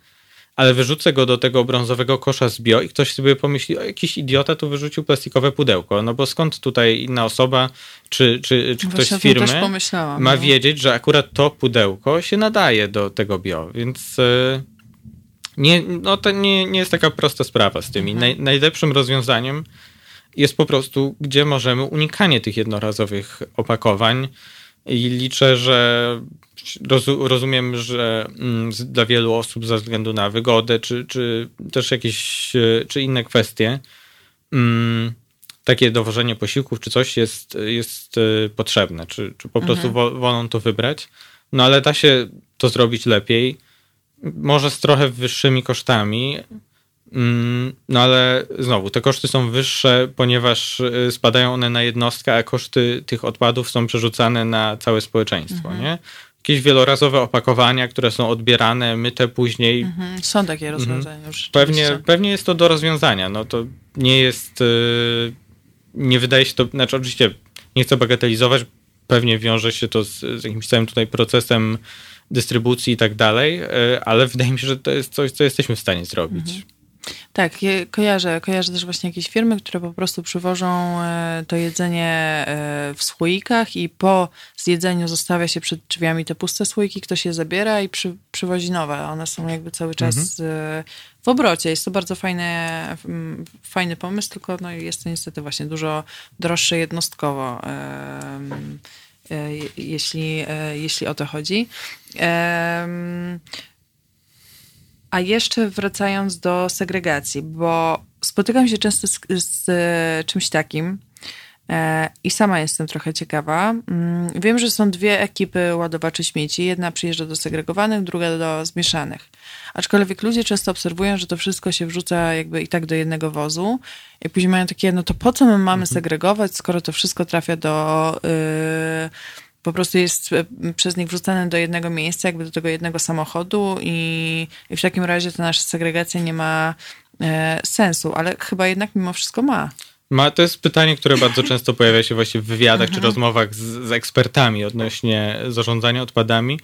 Speaker 2: ale wyrzucę go do tego brązowego kosza z bio i ktoś sobie pomyśli, o jakiś idiota tu wyrzucił plastikowe pudełko. No bo skąd tutaj inna osoba, czy, czy, czy ktoś z firmy ma no. wiedzieć, że akurat to pudełko się nadaje do tego bio, więc... E, nie, no to nie, nie jest taka prosta sprawa z tymi. Mhm. Naj, najlepszym rozwiązaniem jest po prostu, gdzie możemy unikanie tych jednorazowych opakowań. I liczę, że rozumiem, że mm, dla wielu osób ze względu na wygodę, czy, czy też jakieś, e, czy inne kwestie, mm, takie dowożenie posiłków, czy coś jest, jest e, potrzebne, czy, czy po prostu mhm. wolą to wybrać. No ale da się to zrobić lepiej, może z trochę wyższymi kosztami, no ale znowu, te koszty są wyższe, ponieważ y, spadają one na jednostkę, a koszty tych odpadów są przerzucane na całe społeczeństwo, mhm. nie? Jakieś wielorazowe opakowania, które są odbierane, myte później.
Speaker 1: Mhm. Są takie mhm. rozwiązania już.
Speaker 2: Pewnie, pewnie jest to do rozwiązania. No to nie jest, y, nie wydaje się to, znaczy oczywiście nie chcę bagatelizować, pewnie wiąże się to z, z jakimś całym tutaj procesem dystrybucji i tak dalej, y, ale wydaje mi się, że to jest coś, co jesteśmy w stanie zrobić. Mhm.
Speaker 1: Tak, kojarzę. Kojarzę też właśnie jakieś firmy, które po prostu przywożą e, to jedzenie e, w słoikach i po zjedzeniu zostawia się przed drzwiami te puste słoiki, ktoś je zabiera i przy, przywozi nowe. One są jakby cały czas mhm. w obrocie. Jest to bardzo fajny, fajny pomysł, tylko no jest to niestety właśnie dużo droższe jednostkowo e, jeśli, jeśli o to chodzi. A jeszcze wracając do segregacji, bo spotykam się często z, z czymś takim e, i sama jestem trochę ciekawa. Mm, wiem, że są dwie ekipy ładowaczy śmieci. Jedna przyjeżdża do segregowanych, druga do zmieszanych. Aczkolwiek ludzie często obserwują, że to wszystko się wrzuca jakby i tak do jednego wozu. I później mają takie, no to po co my mamy mhm. segregować, skoro to wszystko trafia do... Yy, po prostu jest e, przez nich wrzucany do jednego miejsca, jakby do tego jednego samochodu i, i w takim razie ta nasza segregacja nie ma e, sensu, ale chyba jednak mimo wszystko ma.
Speaker 2: Ma, to jest pytanie, które bardzo często pojawia się właśnie w wywiadach mhm. czy rozmowach z, z, ekspertami odnośnie zarządzania odpadami.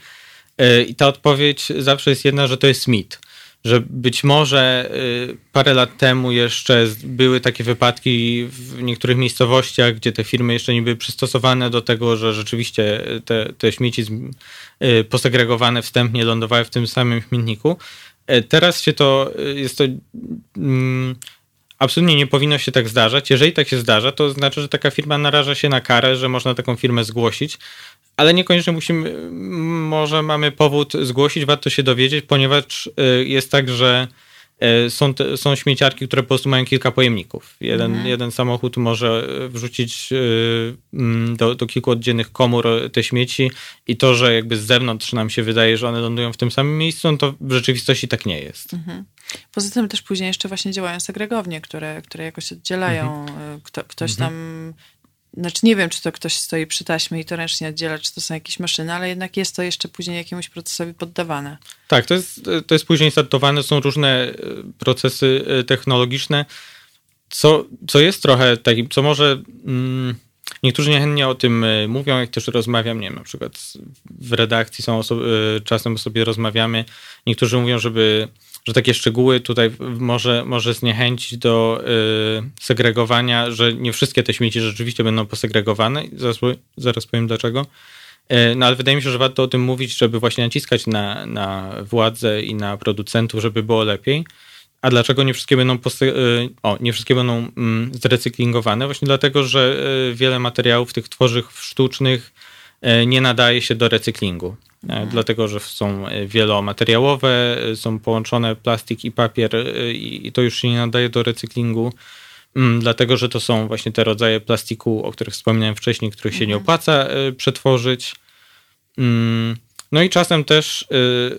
Speaker 2: I ta odpowiedź zawsze jest jedna, że to jest mit że być może y, parę lat temu jeszcze były takie wypadki w niektórych miejscowościach, gdzie te firmy jeszcze nie były przystosowane do tego, że rzeczywiście te, te śmieci y, posegregowane wstępnie lądowały w tym samym śmietniku. E, teraz się to, y, jest to mm, absolutnie nie powinno się tak zdarzać. Jeżeli tak się zdarza, to znaczy, że taka firma naraża się na karę, że można taką firmę zgłosić, ale niekoniecznie musimy, może mamy powód zgłosić, warto się dowiedzieć, ponieważ y, jest tak, że y, są, te, są śmieciarki, które po prostu mają kilka pojemników. Jeden, mhm. jeden samochód może wrzucić y, mm, do, do kilku oddzielnych komór te śmieci i to, że jakby z zewnątrz nam się wydaje, że one lądują w tym samym miejscu, no to w rzeczywistości tak nie jest. Mhm.
Speaker 1: Poza tym też później jeszcze właśnie działają segregownie, które, które jakoś oddzielają. Mhm. Kto, ktoś mhm. tam znaczy nie wiem, czy to ktoś stoi przy taśmie i to ręcznie oddziela, czy to są jakieś maszyny, ale jednak jest to jeszcze później jakiemuś procesowi poddawane.
Speaker 2: Tak, to jest, to jest później startowane, są różne e, procesy e, technologiczne, co, co jest trochę takim, co może... Mm, Niektórzy niechętnie o tym e, mówią, jak też rozmawiam, nie wiem, na przykład w redakcji są osoby, czasem sobie rozmawiamy. Niektórzy mówią, żeby że takie szczegóły tutaj może, może zniechęcić do y, segregowania, że nie wszystkie te śmieci rzeczywiście będą posegregowane. Zaraz, zaraz powiem dlaczego. Y, no ale wydaje mi się, że warto o tym mówić, żeby właśnie naciskać na, na władzę i na producentów, żeby było lepiej. A dlaczego nie wszystkie będą, y, o, nie wszystkie będą mm, zrecyklingowane? Właśnie dlatego, że y, wiele materiałów tych tworzyw sztucznych nie nadaje się do recyklingu. Mhm. Dlatego, że są e, wielomateriałowe, e, są połączone plastik i papier i to już się nie nadaje do recyklingu. Mm, dlatego, że to są właśnie te rodzaje plastiku, o których wspominałem wcześniej, których się nie mhm. opłaca przetworzyć. Mm, no i czasem też,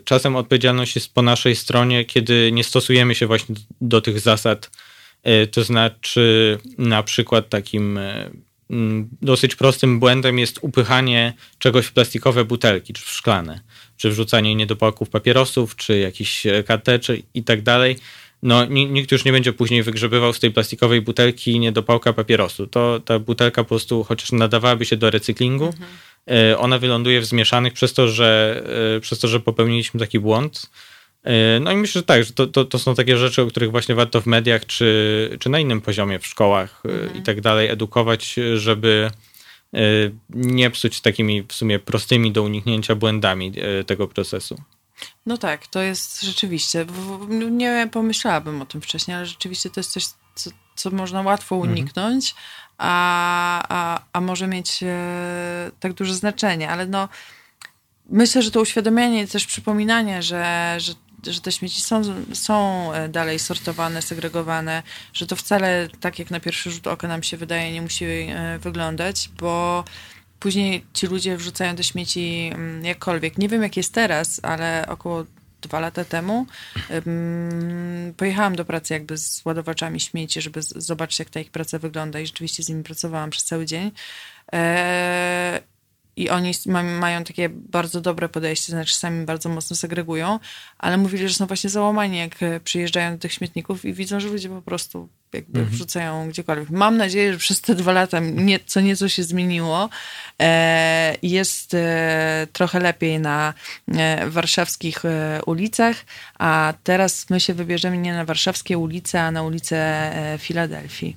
Speaker 2: czasem odpowiedzialność jest po naszej stronie, kiedy nie stosujemy się właśnie do tych zasad. To znaczy, na przykład takim dosyć prostym błędem jest upychanie czegoś w plastikowe butelki, czy w szklane, czy wrzucanie niedopałków papierosów, czy jakichś e, karteczek i tak dalej. No, nikt już nie będzie później wygrzebywał z tej plastikowej butelki niedopałka papierosu. To ta butelka po prostu, chociaż nadawałaby się do recyklingu, mhm. E, ona wyląduje w zmieszanych przez to, że, e, przez to, że popełniliśmy taki błąd no i myślę, że tak, że to, to, to, są takie rzeczy, o których właśnie warto w mediach czy, czy na innym poziomie w szkołach e, mhm. i tak dalej edukować, żeby e, nie psuć takimi w sumie prostymi do uniknięcia błędami tego procesu.
Speaker 1: No tak, to jest rzeczywiście. Nie pomyślałabym o tym wcześniej, ale rzeczywiście to jest coś, co, co można łatwo mhm. uniknąć, mhm. a, a, a może mieć tak duże znaczenie, ale no myślę, że to uświadomienie, też przypominanie, że, że że te śmieci są, są e, dalej sortowane, segregowane, że to wcale tak jak na pierwszy rzut oka nam się wydaje, nie musi e, wyglądać, bo później ci ludzie wrzucają te śmieci mm, jakkolwiek. Nie wiem jak jest teraz, ale około dwa lata temu pojechałam do pracy jakby z ładowaczami śmieci, żeby zobaczyć jak ta ich praca wygląda i rzeczywiście z nimi pracowałam przez cały dzień. E, i oni mają takie bardzo dobre podejście, znaczy sami bardzo mocno segregują, ale mówili, że są właśnie załamani, jak e, przyjeżdżają do tych śmietników i widzą, że ludzie po prostu jakby mhm. wrzucają gdziekolwiek. Mam nadzieję, że przez te dwa lata nie, co nieco się zmieniło. E, jest e, trochę lepiej na e, warszawskich e, ulicach, a teraz my się wybierzemy nie na warszawskie ulice, a na ulicę e, Filadelfii.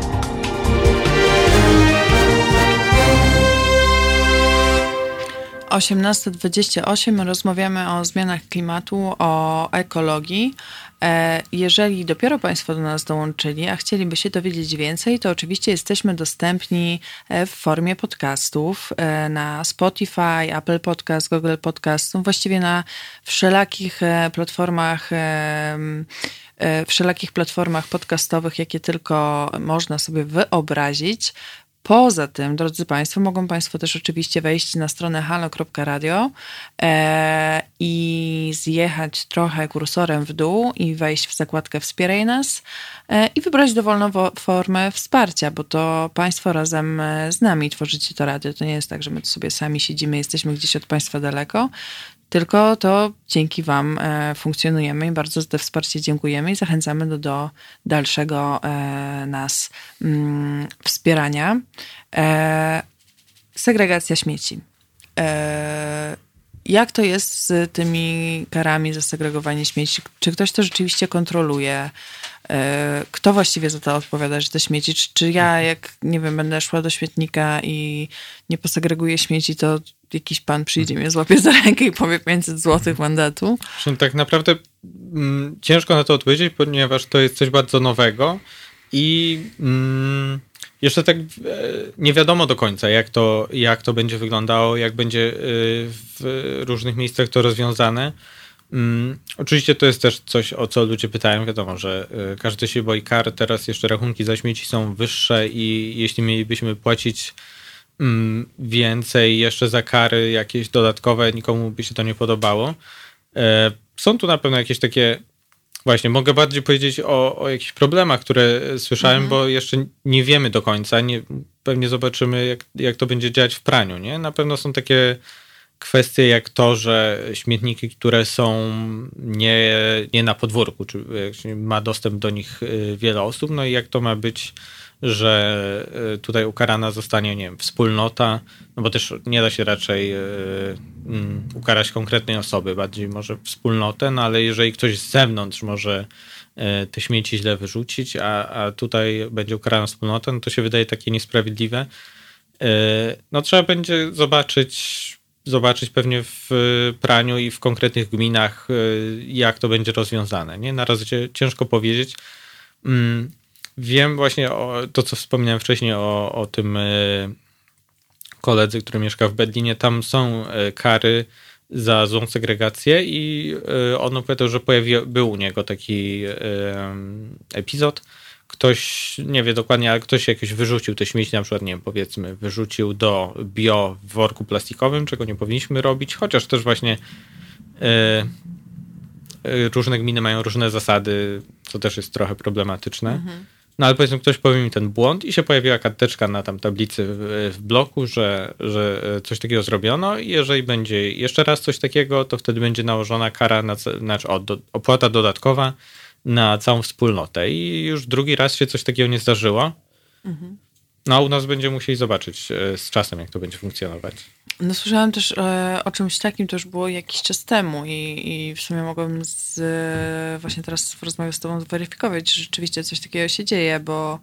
Speaker 1: Osiemnasta dwadzieścia osiem rozmawiamy o zmianach klimatu, o ekologii. E, jeżeli dopiero Państwo do nas dołączyli, a chcieliby się dowiedzieć więcej, to oczywiście jesteśmy dostępni e, w formie podcastów e, na Spotify, Apple Podcast, Google Podcast, no właściwie na wszelakich platformach wszelakich platformach podcastowych, jakie tylko można sobie wyobrazić. Poza tym, drodzy Państwo, mogą Państwo też oczywiście wejść na stronę halo.radio e, i zjechać trochę kursorem w dół i wejść w zakładkę Wspieraj nas e, i wybrać dowolną formę wsparcia, bo to Państwo razem e, z nami tworzycie to radio. To nie jest tak, że my tu sobie sami siedzimy, jesteśmy gdzieś od Państwa daleko tylko to dzięki Wam e, funkcjonujemy i bardzo za to wsparcie dziękujemy i zachęcamy do, do dalszego e, nas mm, wspierania. E, segregacja śmieci. Jak to jest z tymi karami za segregowanie śmieci? Czy ktoś to rzeczywiście kontroluje? Kto właściwie za to odpowiada, że te śmieci? Czy, czy ja, jak nie wiem, będę szła do śmietnika i nie posegreguję śmieci, to jakiś pan przyjdzie mnie, złapie za rękę i powie 500 złotych mandatu?
Speaker 2: Tak naprawdę mm, ciężko na to odpowiedzieć, ponieważ to jest coś bardzo nowego i mm, jeszcze tak e, nie wiadomo do końca, jak to, jak to będzie wyglądało, jak będzie e, w różnych miejscach to rozwiązane. Mm, oczywiście to jest też coś, o co ludzie pytają. Wiadomo, że e, każdy się boi kar. Teraz jeszcze rachunki za śmieci są wyższe i jeśli mielibyśmy płacić więcej jeszcze za kary jakieś dodatkowe, nikomu by się to nie podobało. Są tu na pewno jakieś takie Właśnie, mogę bardziej powiedzieć o, o jakichś problemach, które słyszałem, mhm. bo jeszcze nie wiemy do końca. Nie, pewnie zobaczymy, jak, jak to będzie działać w praniu. Nie? Na pewno są takie kwestie jak to, że śmietniki, które są nie, nie na podwórku, czy ma dostęp do nich wiele osób, no i jak to ma być że e, tutaj ukarana zostanie, nie wiem, wspólnota, no bo też nie da się raczej e, mm, ukarać konkretnej osoby, bardziej może wspólnotę, no ale jeżeli ktoś z zewnątrz może e, te śmieci źle wyrzucić, a, a tutaj będzie ukarana wspólnota, no to się wydaje takie niesprawiedliwe. No trzeba będzie zobaczyć, zobaczyć pewnie w praniu i w konkretnych gminach, jak to będzie rozwiązane. Nie? Na razie ciężko powiedzieć. Wiem właśnie o to, co wspominałem wcześniej o, o tym e, koledzy, który mieszka w Berlinie. Tam są e, kary za złą segregację i e, on opowiadał, że pojawił, był u niego taki epizod. Ktoś, nie wie dokładnie, ale ktoś jakoś wyrzucił te śmieci, na przykład, nie wiem, powiedzmy, wyrzucił do bio w worku plastikowym, czego nie powinniśmy robić, chociaż też właśnie różne gminy mają różne zasady, co też jest trochę problematyczne. Mhm. No ale powiedzmy, ktoś powie mi ten błąd i się pojawiła karteczka na tam tablicy w, bloku, że, że coś takiego zrobiono i jeżeli będzie jeszcze raz coś takiego, to wtedy będzie nałożona kara, na, znaczy opłata dodatkowa na całą wspólnotę. I już drugi raz się coś takiego nie zdarzyło. Mhm. No a u nas będziemy musieli zobaczyć e, z czasem, jak to będzie funkcjonować.
Speaker 1: No słyszałam też e, o czymś takim, to już było jakiś czas temu i, i w sumie mogłabym z, właśnie teraz w rozmowie z tobą zweryfikować, że rzeczywiście coś takiego się dzieje, bo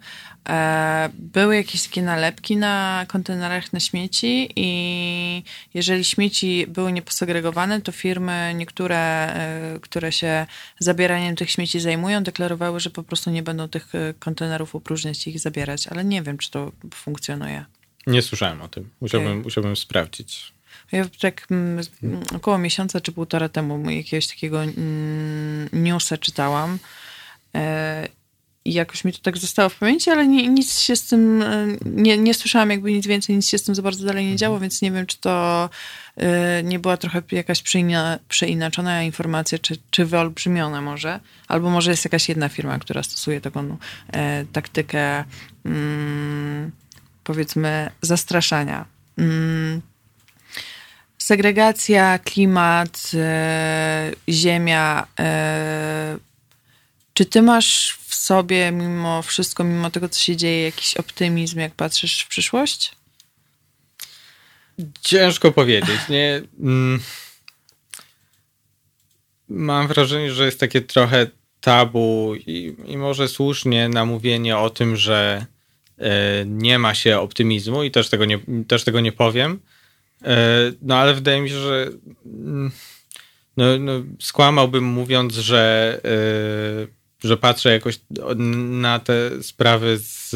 Speaker 1: e, były jakieś takie nalepki na kontenerach na śmieci i jeżeli śmieci były nieposegregowane, to firmy niektóre, e, które się zabieraniem tych śmieci zajmują, deklarowały, że po prostu nie będą tych e, kontenerów opróżniać i ich zabierać, ale nie wiem, czy to funkcjonuje.
Speaker 2: Nie słyszałem o tym. Musiałbym, okay. musiałbym sprawdzić.
Speaker 1: Ja tak mm, około miesiąca czy półtora temu jakiegoś takiego mm, newsa czytałam e, i jakoś mi to tak zostało w pamięci, ale nie, nic się z tym, e, nie, nie słyszałam jakby nic więcej, nic się z tym za bardzo dalej nie działo, mhm. więc nie wiem, czy to e, nie była trochę jakaś przeina, przeinaczona informacja, czy, czy wyolbrzymiona może, albo może jest jakaś jedna firma, która stosuje taką e, taktykę mm, powiedzmy zastraszania. Mm. Segregacja, klimat, e, ziemia. E, czy ty masz w sobie, mimo wszystko, mimo tego, co się dzieje, jakiś optymizm, jak patrzysz w przyszłość?
Speaker 2: Ciężko powiedzieć. Nie. Mm. Mam wrażenie, że jest takie trochę tabu i, i może słusznie namówienie o tym, że nie ma się optymizmu i też tego nie, też tego nie powiem. E, no ale wydaje mi się, że mm, no, no, skłamałbym mówiąc, że, e, że patrzę jakoś na te sprawy z,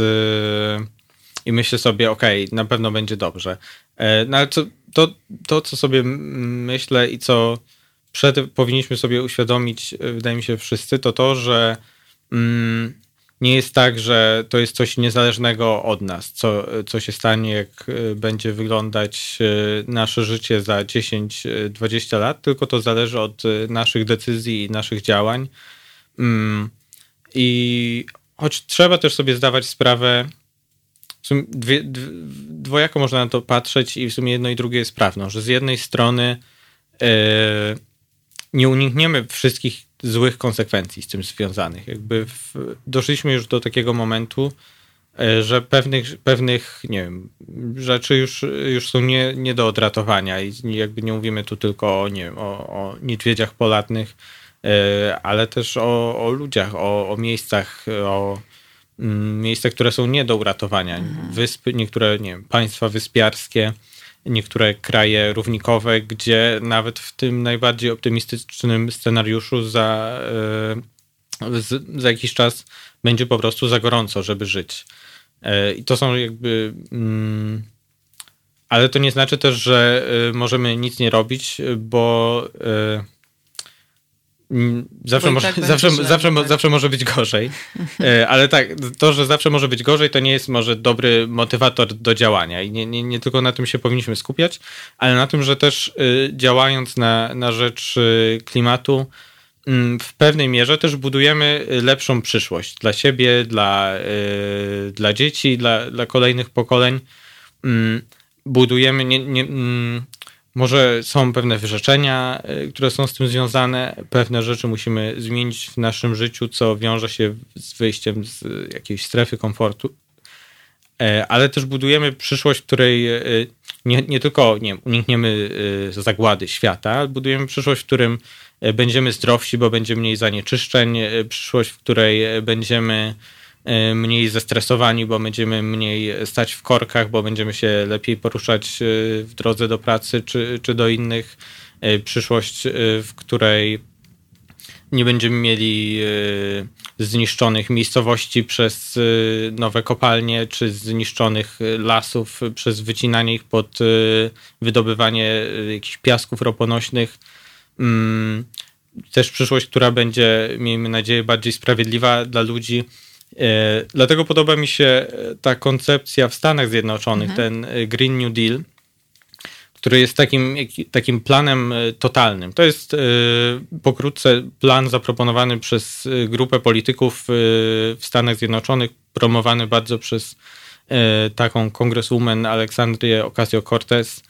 Speaker 2: i myślę sobie, okej, okay, na pewno będzie dobrze. No ale to, to, to, co sobie myślę i co przed, powinniśmy sobie uświadomić, wydaje mi się wszyscy, to to, że mm, nie jest tak, że to jest coś niezależnego od nas, co, co się stanie, jak e, będzie wyglądać e, nasze życie za 10-20 lat, tylko to zależy od naszych decyzji i naszych działań. Mm, I choć trzeba też sobie zdawać sprawę, w sumie dwie, dwojako można na to patrzeć i w sumie jedno i drugie jest prawdą, że z jednej strony nie unikniemy wszystkich złych konsekwencji z tym związanych. Jakby w, doszliśmy już do takiego momentu, E, że pewnych, pewnych nie wiem, rzeczy już, już są nie, nie do odratowania i jakby nie mówimy tu tylko o, nie wiem, o, o niedźwiedziach polatnych, e, ale też o, o ludziach, o, o miejscach, o mm, miejscach, które są nie do uratowania. Mhm. Wyspy, niektóre nie wiem, państwa wyspiarskie, niektóre kraje równikowe, gdzie nawet w tym najbardziej optymistycznym scenariuszu za, e, za jakiś czas będzie po prostu za gorąco, żeby żyć. E, I to są jakby. Mm, ale to nie znaczy też, że e, możemy nic nie robić, bo zawsze, może, tak zawsze, zawsze, tak. zawsze może być gorzej. [laughs] Ale tak, to, że zawsze może być gorzej, to nie jest może dobry motywator do działania. I nie, nie, nie tylko na tym się powinniśmy skupiać, ale na tym, że też działając na, na rzecz klimatu, Mm, w pewnej mierze też budujemy lepszą przyszłość dla siebie, dla, dla dzieci, dla, dla kolejnych pokoleń. Yy, budujemy, nie, nie, może są pewne wyrzeczenia, y, które są z tym związane, pewne rzeczy musimy zmienić w naszym życiu, co wiąże się z wyjściem z jakiejś strefy komfortu, e, ale też budujemy przyszłość, w której y, nie, nie tylko nie, unikniemy y, zagłady świata, budujemy przyszłość, w którym E, będziemy zdrowsi, bo będzie mniej zanieczyszczeń, e, przyszłość, w której e, będziemy mniej zestresowani, bo będziemy mniej stać w korkach, bo będziemy się lepiej poruszać w drodze do pracy czy, czy do innych. Przyszłość, w której nie będziemy mieli zniszczonych miejscowości przez nowe kopalnie, czy zniszczonych lasów przez wycinanie ich pod wydobywanie jakichś piasków roponośnych Mm, też przyszłość, która będzie, miejmy nadzieję, bardziej sprawiedliwa dla ludzi. E, dlatego podoba mi się ta koncepcja w Stanach Zjednoczonych, mhm. ten e, Green New Deal, który jest takim, takim planem e, totalnym. To jest pokrótce plan zaproponowany przez grupę polityków w Stanach Zjednoczonych, promowany bardzo przez taką kongreswoman Aleksandrię Ocasio-Cortez,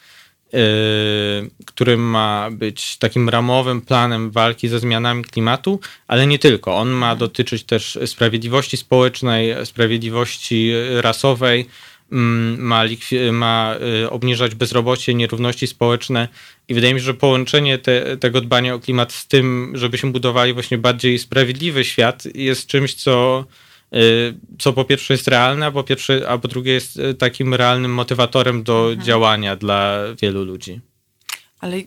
Speaker 2: który ma być takim ramowym planem walki ze zmianami klimatu, ale nie tylko. On ma dotyczyć też sprawiedliwości społecznej, sprawiedliwości rasowej, mm, ma, ma y, obniżać bezrobocie, nierówności społeczne i wydaje mi się, że połączenie te, tego dbania o klimat z tym, żebyśmy budowali właśnie bardziej sprawiedliwy świat jest czymś, co Y, co po pierwsze jest realne, a po, pierwsze, a po drugie jest y, takim realnym motywatorem do mhm. działania dla wielu ludzi.
Speaker 1: Ale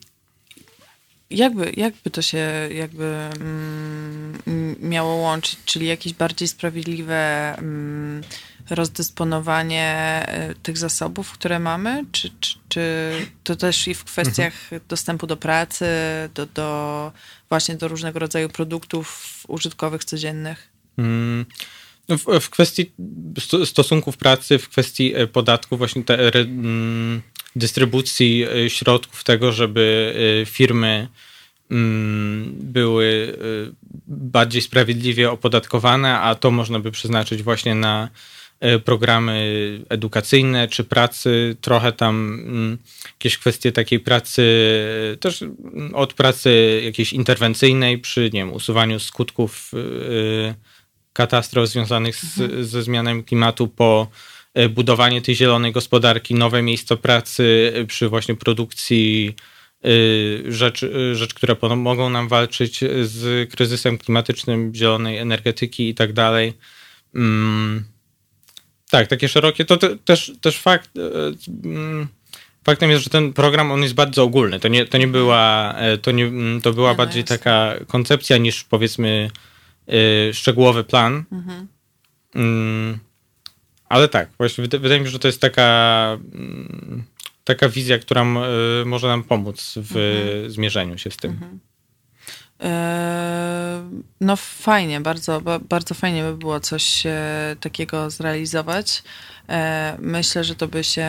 Speaker 1: jakby, jakby to się jakby mm, miało łączyć, czyli jakieś bardziej sprawiedliwe mm, rozdysponowanie y, tych zasobów, które mamy, czy, czy, czy to też i w kwestiach mhm. dostępu do pracy, do, do właśnie do różnego rodzaju produktów użytkowych codziennych? Hmm.
Speaker 2: W, w kwestii stosunków pracy, w kwestii e, podatków, właśnie te, mm, dystrybucji e, środków tego, żeby e, firmy mm, były bardziej sprawiedliwie opodatkowane, a to można by przeznaczyć właśnie na programy edukacyjne czy pracy, trochę tam mm, jakieś kwestie takiej pracy, też od pracy jakiejś interwencyjnej przy nie wiem, usuwaniu skutków katastrof związanych z, mhm. ze zmianami klimatu po e, budowanie tej zielonej gospodarki, nowe miejsca pracy e, przy właśnie produkcji e, rzecz, rzecz które mogą nam walczyć z kryzysem klimatycznym, zielonej energetyki i tak dalej. Mm, tak, takie szerokie. To te, też, też fakt. Mm, faktem jest, że ten program on jest bardzo ogólny. To nie, to nie była, to nie, to była no bardziej taka koncepcja niż powiedzmy Y, szczegółowy plan. Mhm. Mm, ale tak, właśnie wydaje mi się, że to jest taka, mm, taka wizja, która y, może nam pomóc w mhm. zmierzeniu się z tym. Mhm.
Speaker 1: E, no fajnie, bardzo, bardzo fajnie by było coś e, takiego zrealizować. E, myślę, że to by się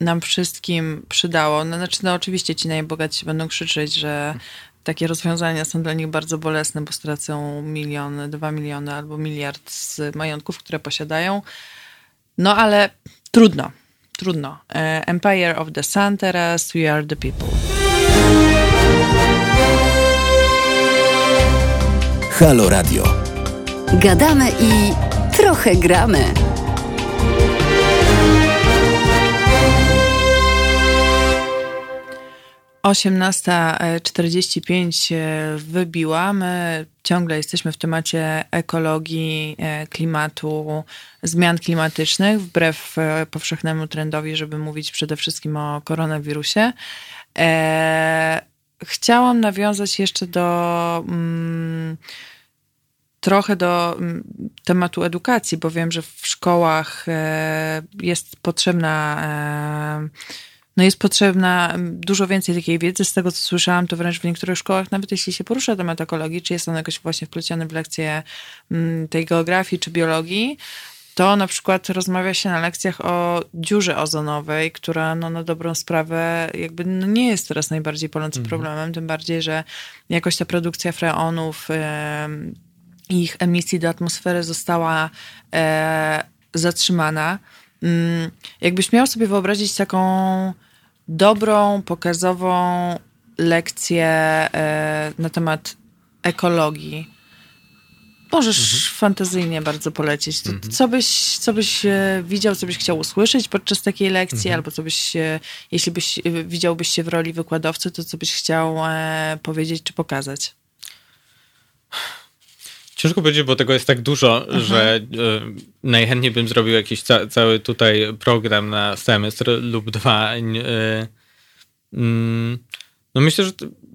Speaker 1: nam wszystkim przydało. No, znaczy, no oczywiście ci najbogatsi będą krzyczeć, że takie rozwiązania są dla nich bardzo bolesne, bo stracą miliony, dwa miliony albo miliard z majątków, które posiadają. No ale trudno, trudno. E, Empire of the Sun teraz, We Are the People.
Speaker 3: Halo Radio. Gadamy i trochę gramy.
Speaker 1: Osiemnasta czterdzieści pięć wybiła. My ciągle jesteśmy w temacie ekologii, e, klimatu, zmian klimatycznych, wbrew e, powszechnemu trendowi, żeby mówić przede wszystkim o koronawirusie. E, chciałam nawiązać jeszcze do. Mm, trochę do mm, tematu edukacji, bo wiem, że w szkołach e, jest potrzebna e, no jest potrzebna mm, dużo więcej takiej wiedzy. Z tego, co słyszałam, to wręcz w niektórych szkołach, nawet jeśli się porusza temat ekologii, czy jest on jakoś właśnie wpleciony w lekcje mm, tej geografii czy biologii, to na przykład rozmawia się na lekcjach o dziurze ozonowej, która no, na dobrą sprawę jakby no, nie jest teraz najbardziej palącym mhm. problemem, tym bardziej, że jakoś ta produkcja freonów, ich emisji do atmosfery została e, zatrzymana. Mm, jakbyś miał sobie wyobrazić taką dobrą, pokazową lekcję e, na temat ekologii, możesz mhm. fantazyjnie bardzo polecić. Mhm. Co, byś, co byś e, widział, co byś chciał usłyszeć podczas takiej lekcji, mhm. albo co byś, jeśli byś widziałbyś się w roli wykładowcy, to co byś chciał powiedzieć czy pokazać?
Speaker 2: Ciężko powiedzieć, bo tego jest tak dużo, mhm. że y, najchętniej bym zrobił jakiś ca cały tutaj program na semestr lub dwa. Y, y, no myślę, że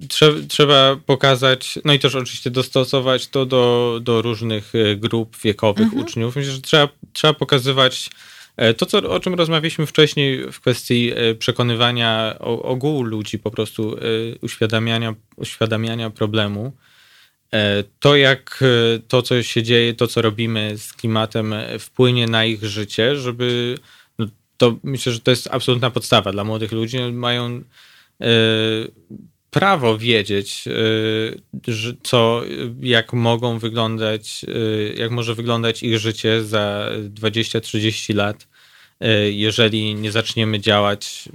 Speaker 2: trze trzeba pokazać, no i też oczywiście dostosować to do, do różnych grup wiekowych mhm. uczniów. Myślę, że trzeba, trzeba pokazywać to, co, o czym rozmawialiśmy wcześniej w kwestii przekonywania ogółu ludzi, po prostu uświadamiania, uświadamiania problemu. E, to, jak e, to, co się dzieje, to, co robimy z klimatem, e, wpłynie na ich życie, żeby. No, to myślę, że to jest absolutna podstawa dla młodych ludzi. Mają prawo wiedzieć, co, jak mogą wyglądać, jak może wyglądać ich życie za 20-30 lat, jeżeli nie zaczniemy działać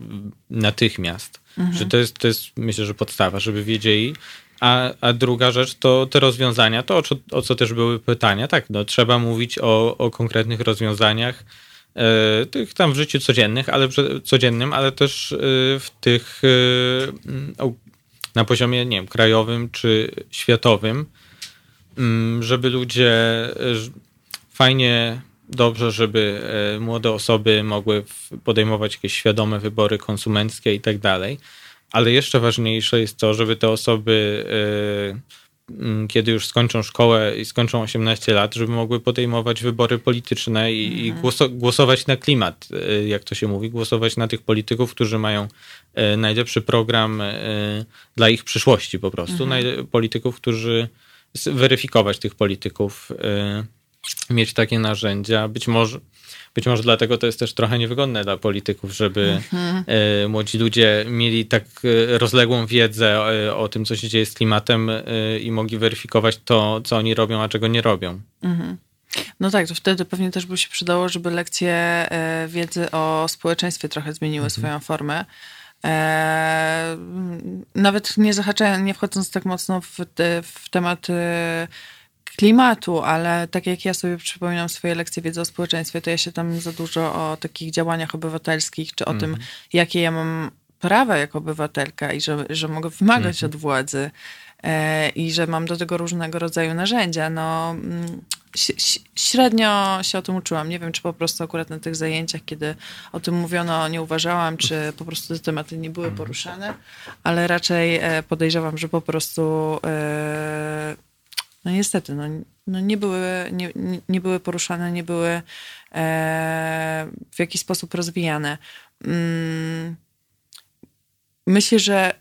Speaker 2: natychmiast. Mhm. Że to jest, to jest, myślę, że podstawa, żeby wiedzieli, a, a druga rzecz to te rozwiązania, to o co, o co też były pytania. Tak, no, trzeba mówić o, o konkretnych rozwiązaniach, e, tych tam w życiu codziennych, ale codziennym, ale też e, w tych e, na poziomie, nie wiem, krajowym czy światowym, mm, żeby ludzie fajnie, dobrze, żeby młode osoby mogły podejmować jakieś świadome wybory konsumenckie i tak dalej ale jeszcze ważniejsze jest to, żeby te osoby, y, mm, kiedy już skończą szkołę i skończą 18 lat, żeby mogły podejmować wybory polityczne i, mhm. głosować na klimat, y, jak to się mówi, głosować na tych polityków, którzy mają y, najlepszy program dla ich przyszłości po prostu, mhm. polityków, którzy weryfikować tych polityków, mieć takie narzędzia, być może być może dlatego to jest też trochę niewygodne dla polityków, żeby mhm. E, młodzi ludzie mieli tak e, rozległą wiedzę o, e, o, tym, co się dzieje z klimatem i mogli weryfikować to, co oni robią, a czego nie robią. Mhm.
Speaker 1: No tak, to wtedy pewnie też by się przydało, żeby lekcje wiedzy o społeczeństwie trochę zmieniły mhm. swoją formę. nawet nie zahaczając, nie wchodząc tak mocno w, te, w temat klimatu, ale tak jak ja sobie przypominam swoje lekcje wiedzy o społeczeństwie, to ja się tam za dużo o takich działaniach obywatelskich, czy o mm. tym, mhm. jakie ja mam prawa jako obywatelka i że, że mogę wymagać mm. od władzy e, i że mam do tego różnego rodzaju narzędzia. No, mm, średnio się o tym uczyłam. Nie wiem, czy po prostu akurat na tych zajęciach, kiedy o tym mówiono, nie uważałam, czy po prostu te tematy nie były poruszane, ale raczej e, podejrzewam, że po prostu e, no niestety, no, no nie, były, nie, nie były poruszane, nie były e, w jakiś sposób rozwijane. Mm, myślę, że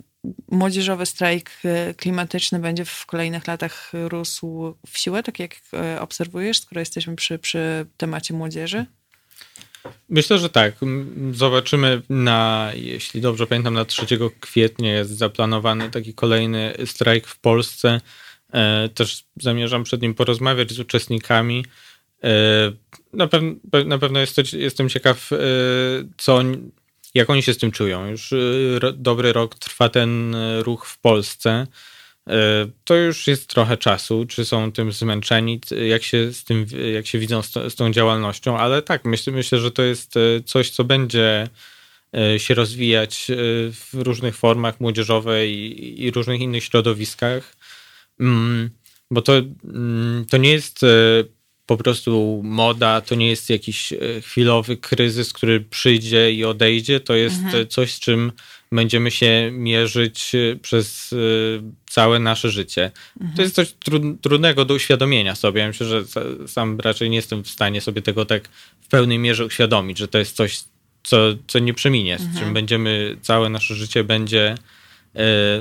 Speaker 1: młodzieżowy strajk e, klimatyczny będzie w kolejnych latach rósł w siłę, tak jak e, obserwujesz, skoro jesteśmy przy, przy temacie młodzieży?
Speaker 2: Myślę, że tak. Zobaczymy na, jeśli dobrze pamiętam, na 3 kwietnia jest zaplanowany taki kolejny strajk w Polsce. E, też zamierzam przed nim porozmawiać z uczestnikami. E, na, pew na pewno jest to, jestem ciekaw, e, co, jak oni się z tym czują. Już dobry rok trwa ten ruch w Polsce. To już jest trochę czasu, czy są tym zmęczeni, jak się, z tym, jak się widzą z, z tą działalnością, ale tak, myślę, że to jest coś, co będzie się rozwijać w różnych formach młodzieżowej i różnych innych środowiskach. Mm, bo to, mm, to nie jest e, po prostu moda, to nie jest jakiś e, chwilowy kryzys, który przyjdzie i odejdzie. To jest mhm. coś, z czym będziemy się mierzyć e, przez całe nasze życie. Mhm. To jest coś trudnego do uświadomienia sobie. Ja myślę, że sam raczej nie jestem w stanie sobie tego tak w pełnej mierze uświadomić, że to jest coś, co, co nie przeminie, z czym mhm. będziemy, całe nasze życie będzie E,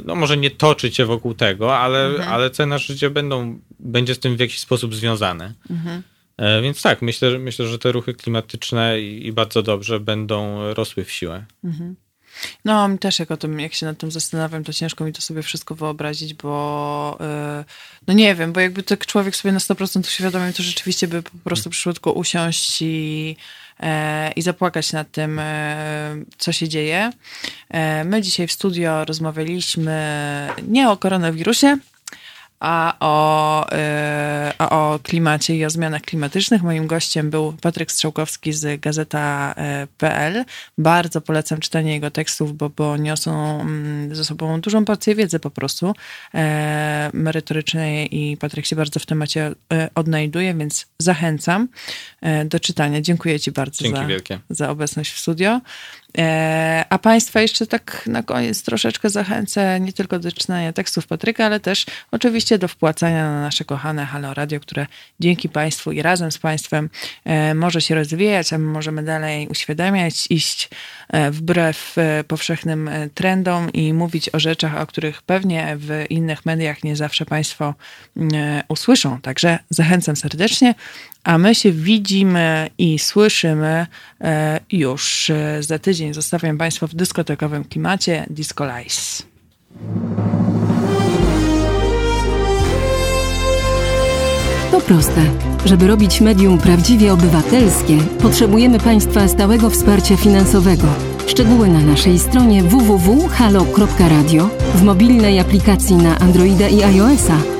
Speaker 2: no może nie toczyć się wokół tego, ale, mhm. ale cena życia będą, będzie z tym w jakiś sposób związane. Mhm. E, więc tak, myślę, myślę, że te ruchy klimatyczne i, bardzo dobrze będą rosły w siłę. Mhm.
Speaker 1: No, mi też jak o tym, jak się nad tym zastanawiam, to ciężko mi to sobie wszystko wyobrazić, bo yy, no nie wiem, bo jakby tak człowiek sobie na 100% uświadomił, to rzeczywiście by po prostu przyszło tylko usiąść i E, i zapłakać nad tym, e, co się dzieje. E, my dzisiaj w studio rozmawialiśmy nie o koronawirusie, a o, a o klimacie i o zmianach klimatycznych. Moim gościem był Patryk Strzałkowski z Gazeta.pl. Bardzo polecam czytanie jego tekstów, bo, bo niosą mm, ze sobą dużą porcję wiedzy po prostu merytorycznej i Patryk się bardzo w temacie odnajduje, więc zachęcam. E, do czytania. Dziękuję Ci bardzo za, za obecność w studio. E, a Państwa jeszcze tak na koniec troszeczkę zachęcę nie tylko do czytania tekstów Patryka, ale też oczywiście do wpłacania na nasze kochane Halo Radio, które dzięki Państwu i razem z Państwem e, może się rozwijać, a my możemy dalej uświadamiać, iść wbrew powszechnym trendom i mówić o rzeczach, o których pewnie w innych mediach nie zawsze Państwo usłyszą. Także zachęcam serdecznie a my się widzimy i słyszymy e, już e, za tydzień. Zostawiam Państwa w dyskotekowym klimacie Disco Lice.
Speaker 3: To proste. Żeby robić medium prawdziwie obywatelskie, potrzebujemy Państwa stałego wsparcia finansowego. Szczegóły na naszej stronie www.halo.radio, w mobilnej aplikacji na Androida i iOS-a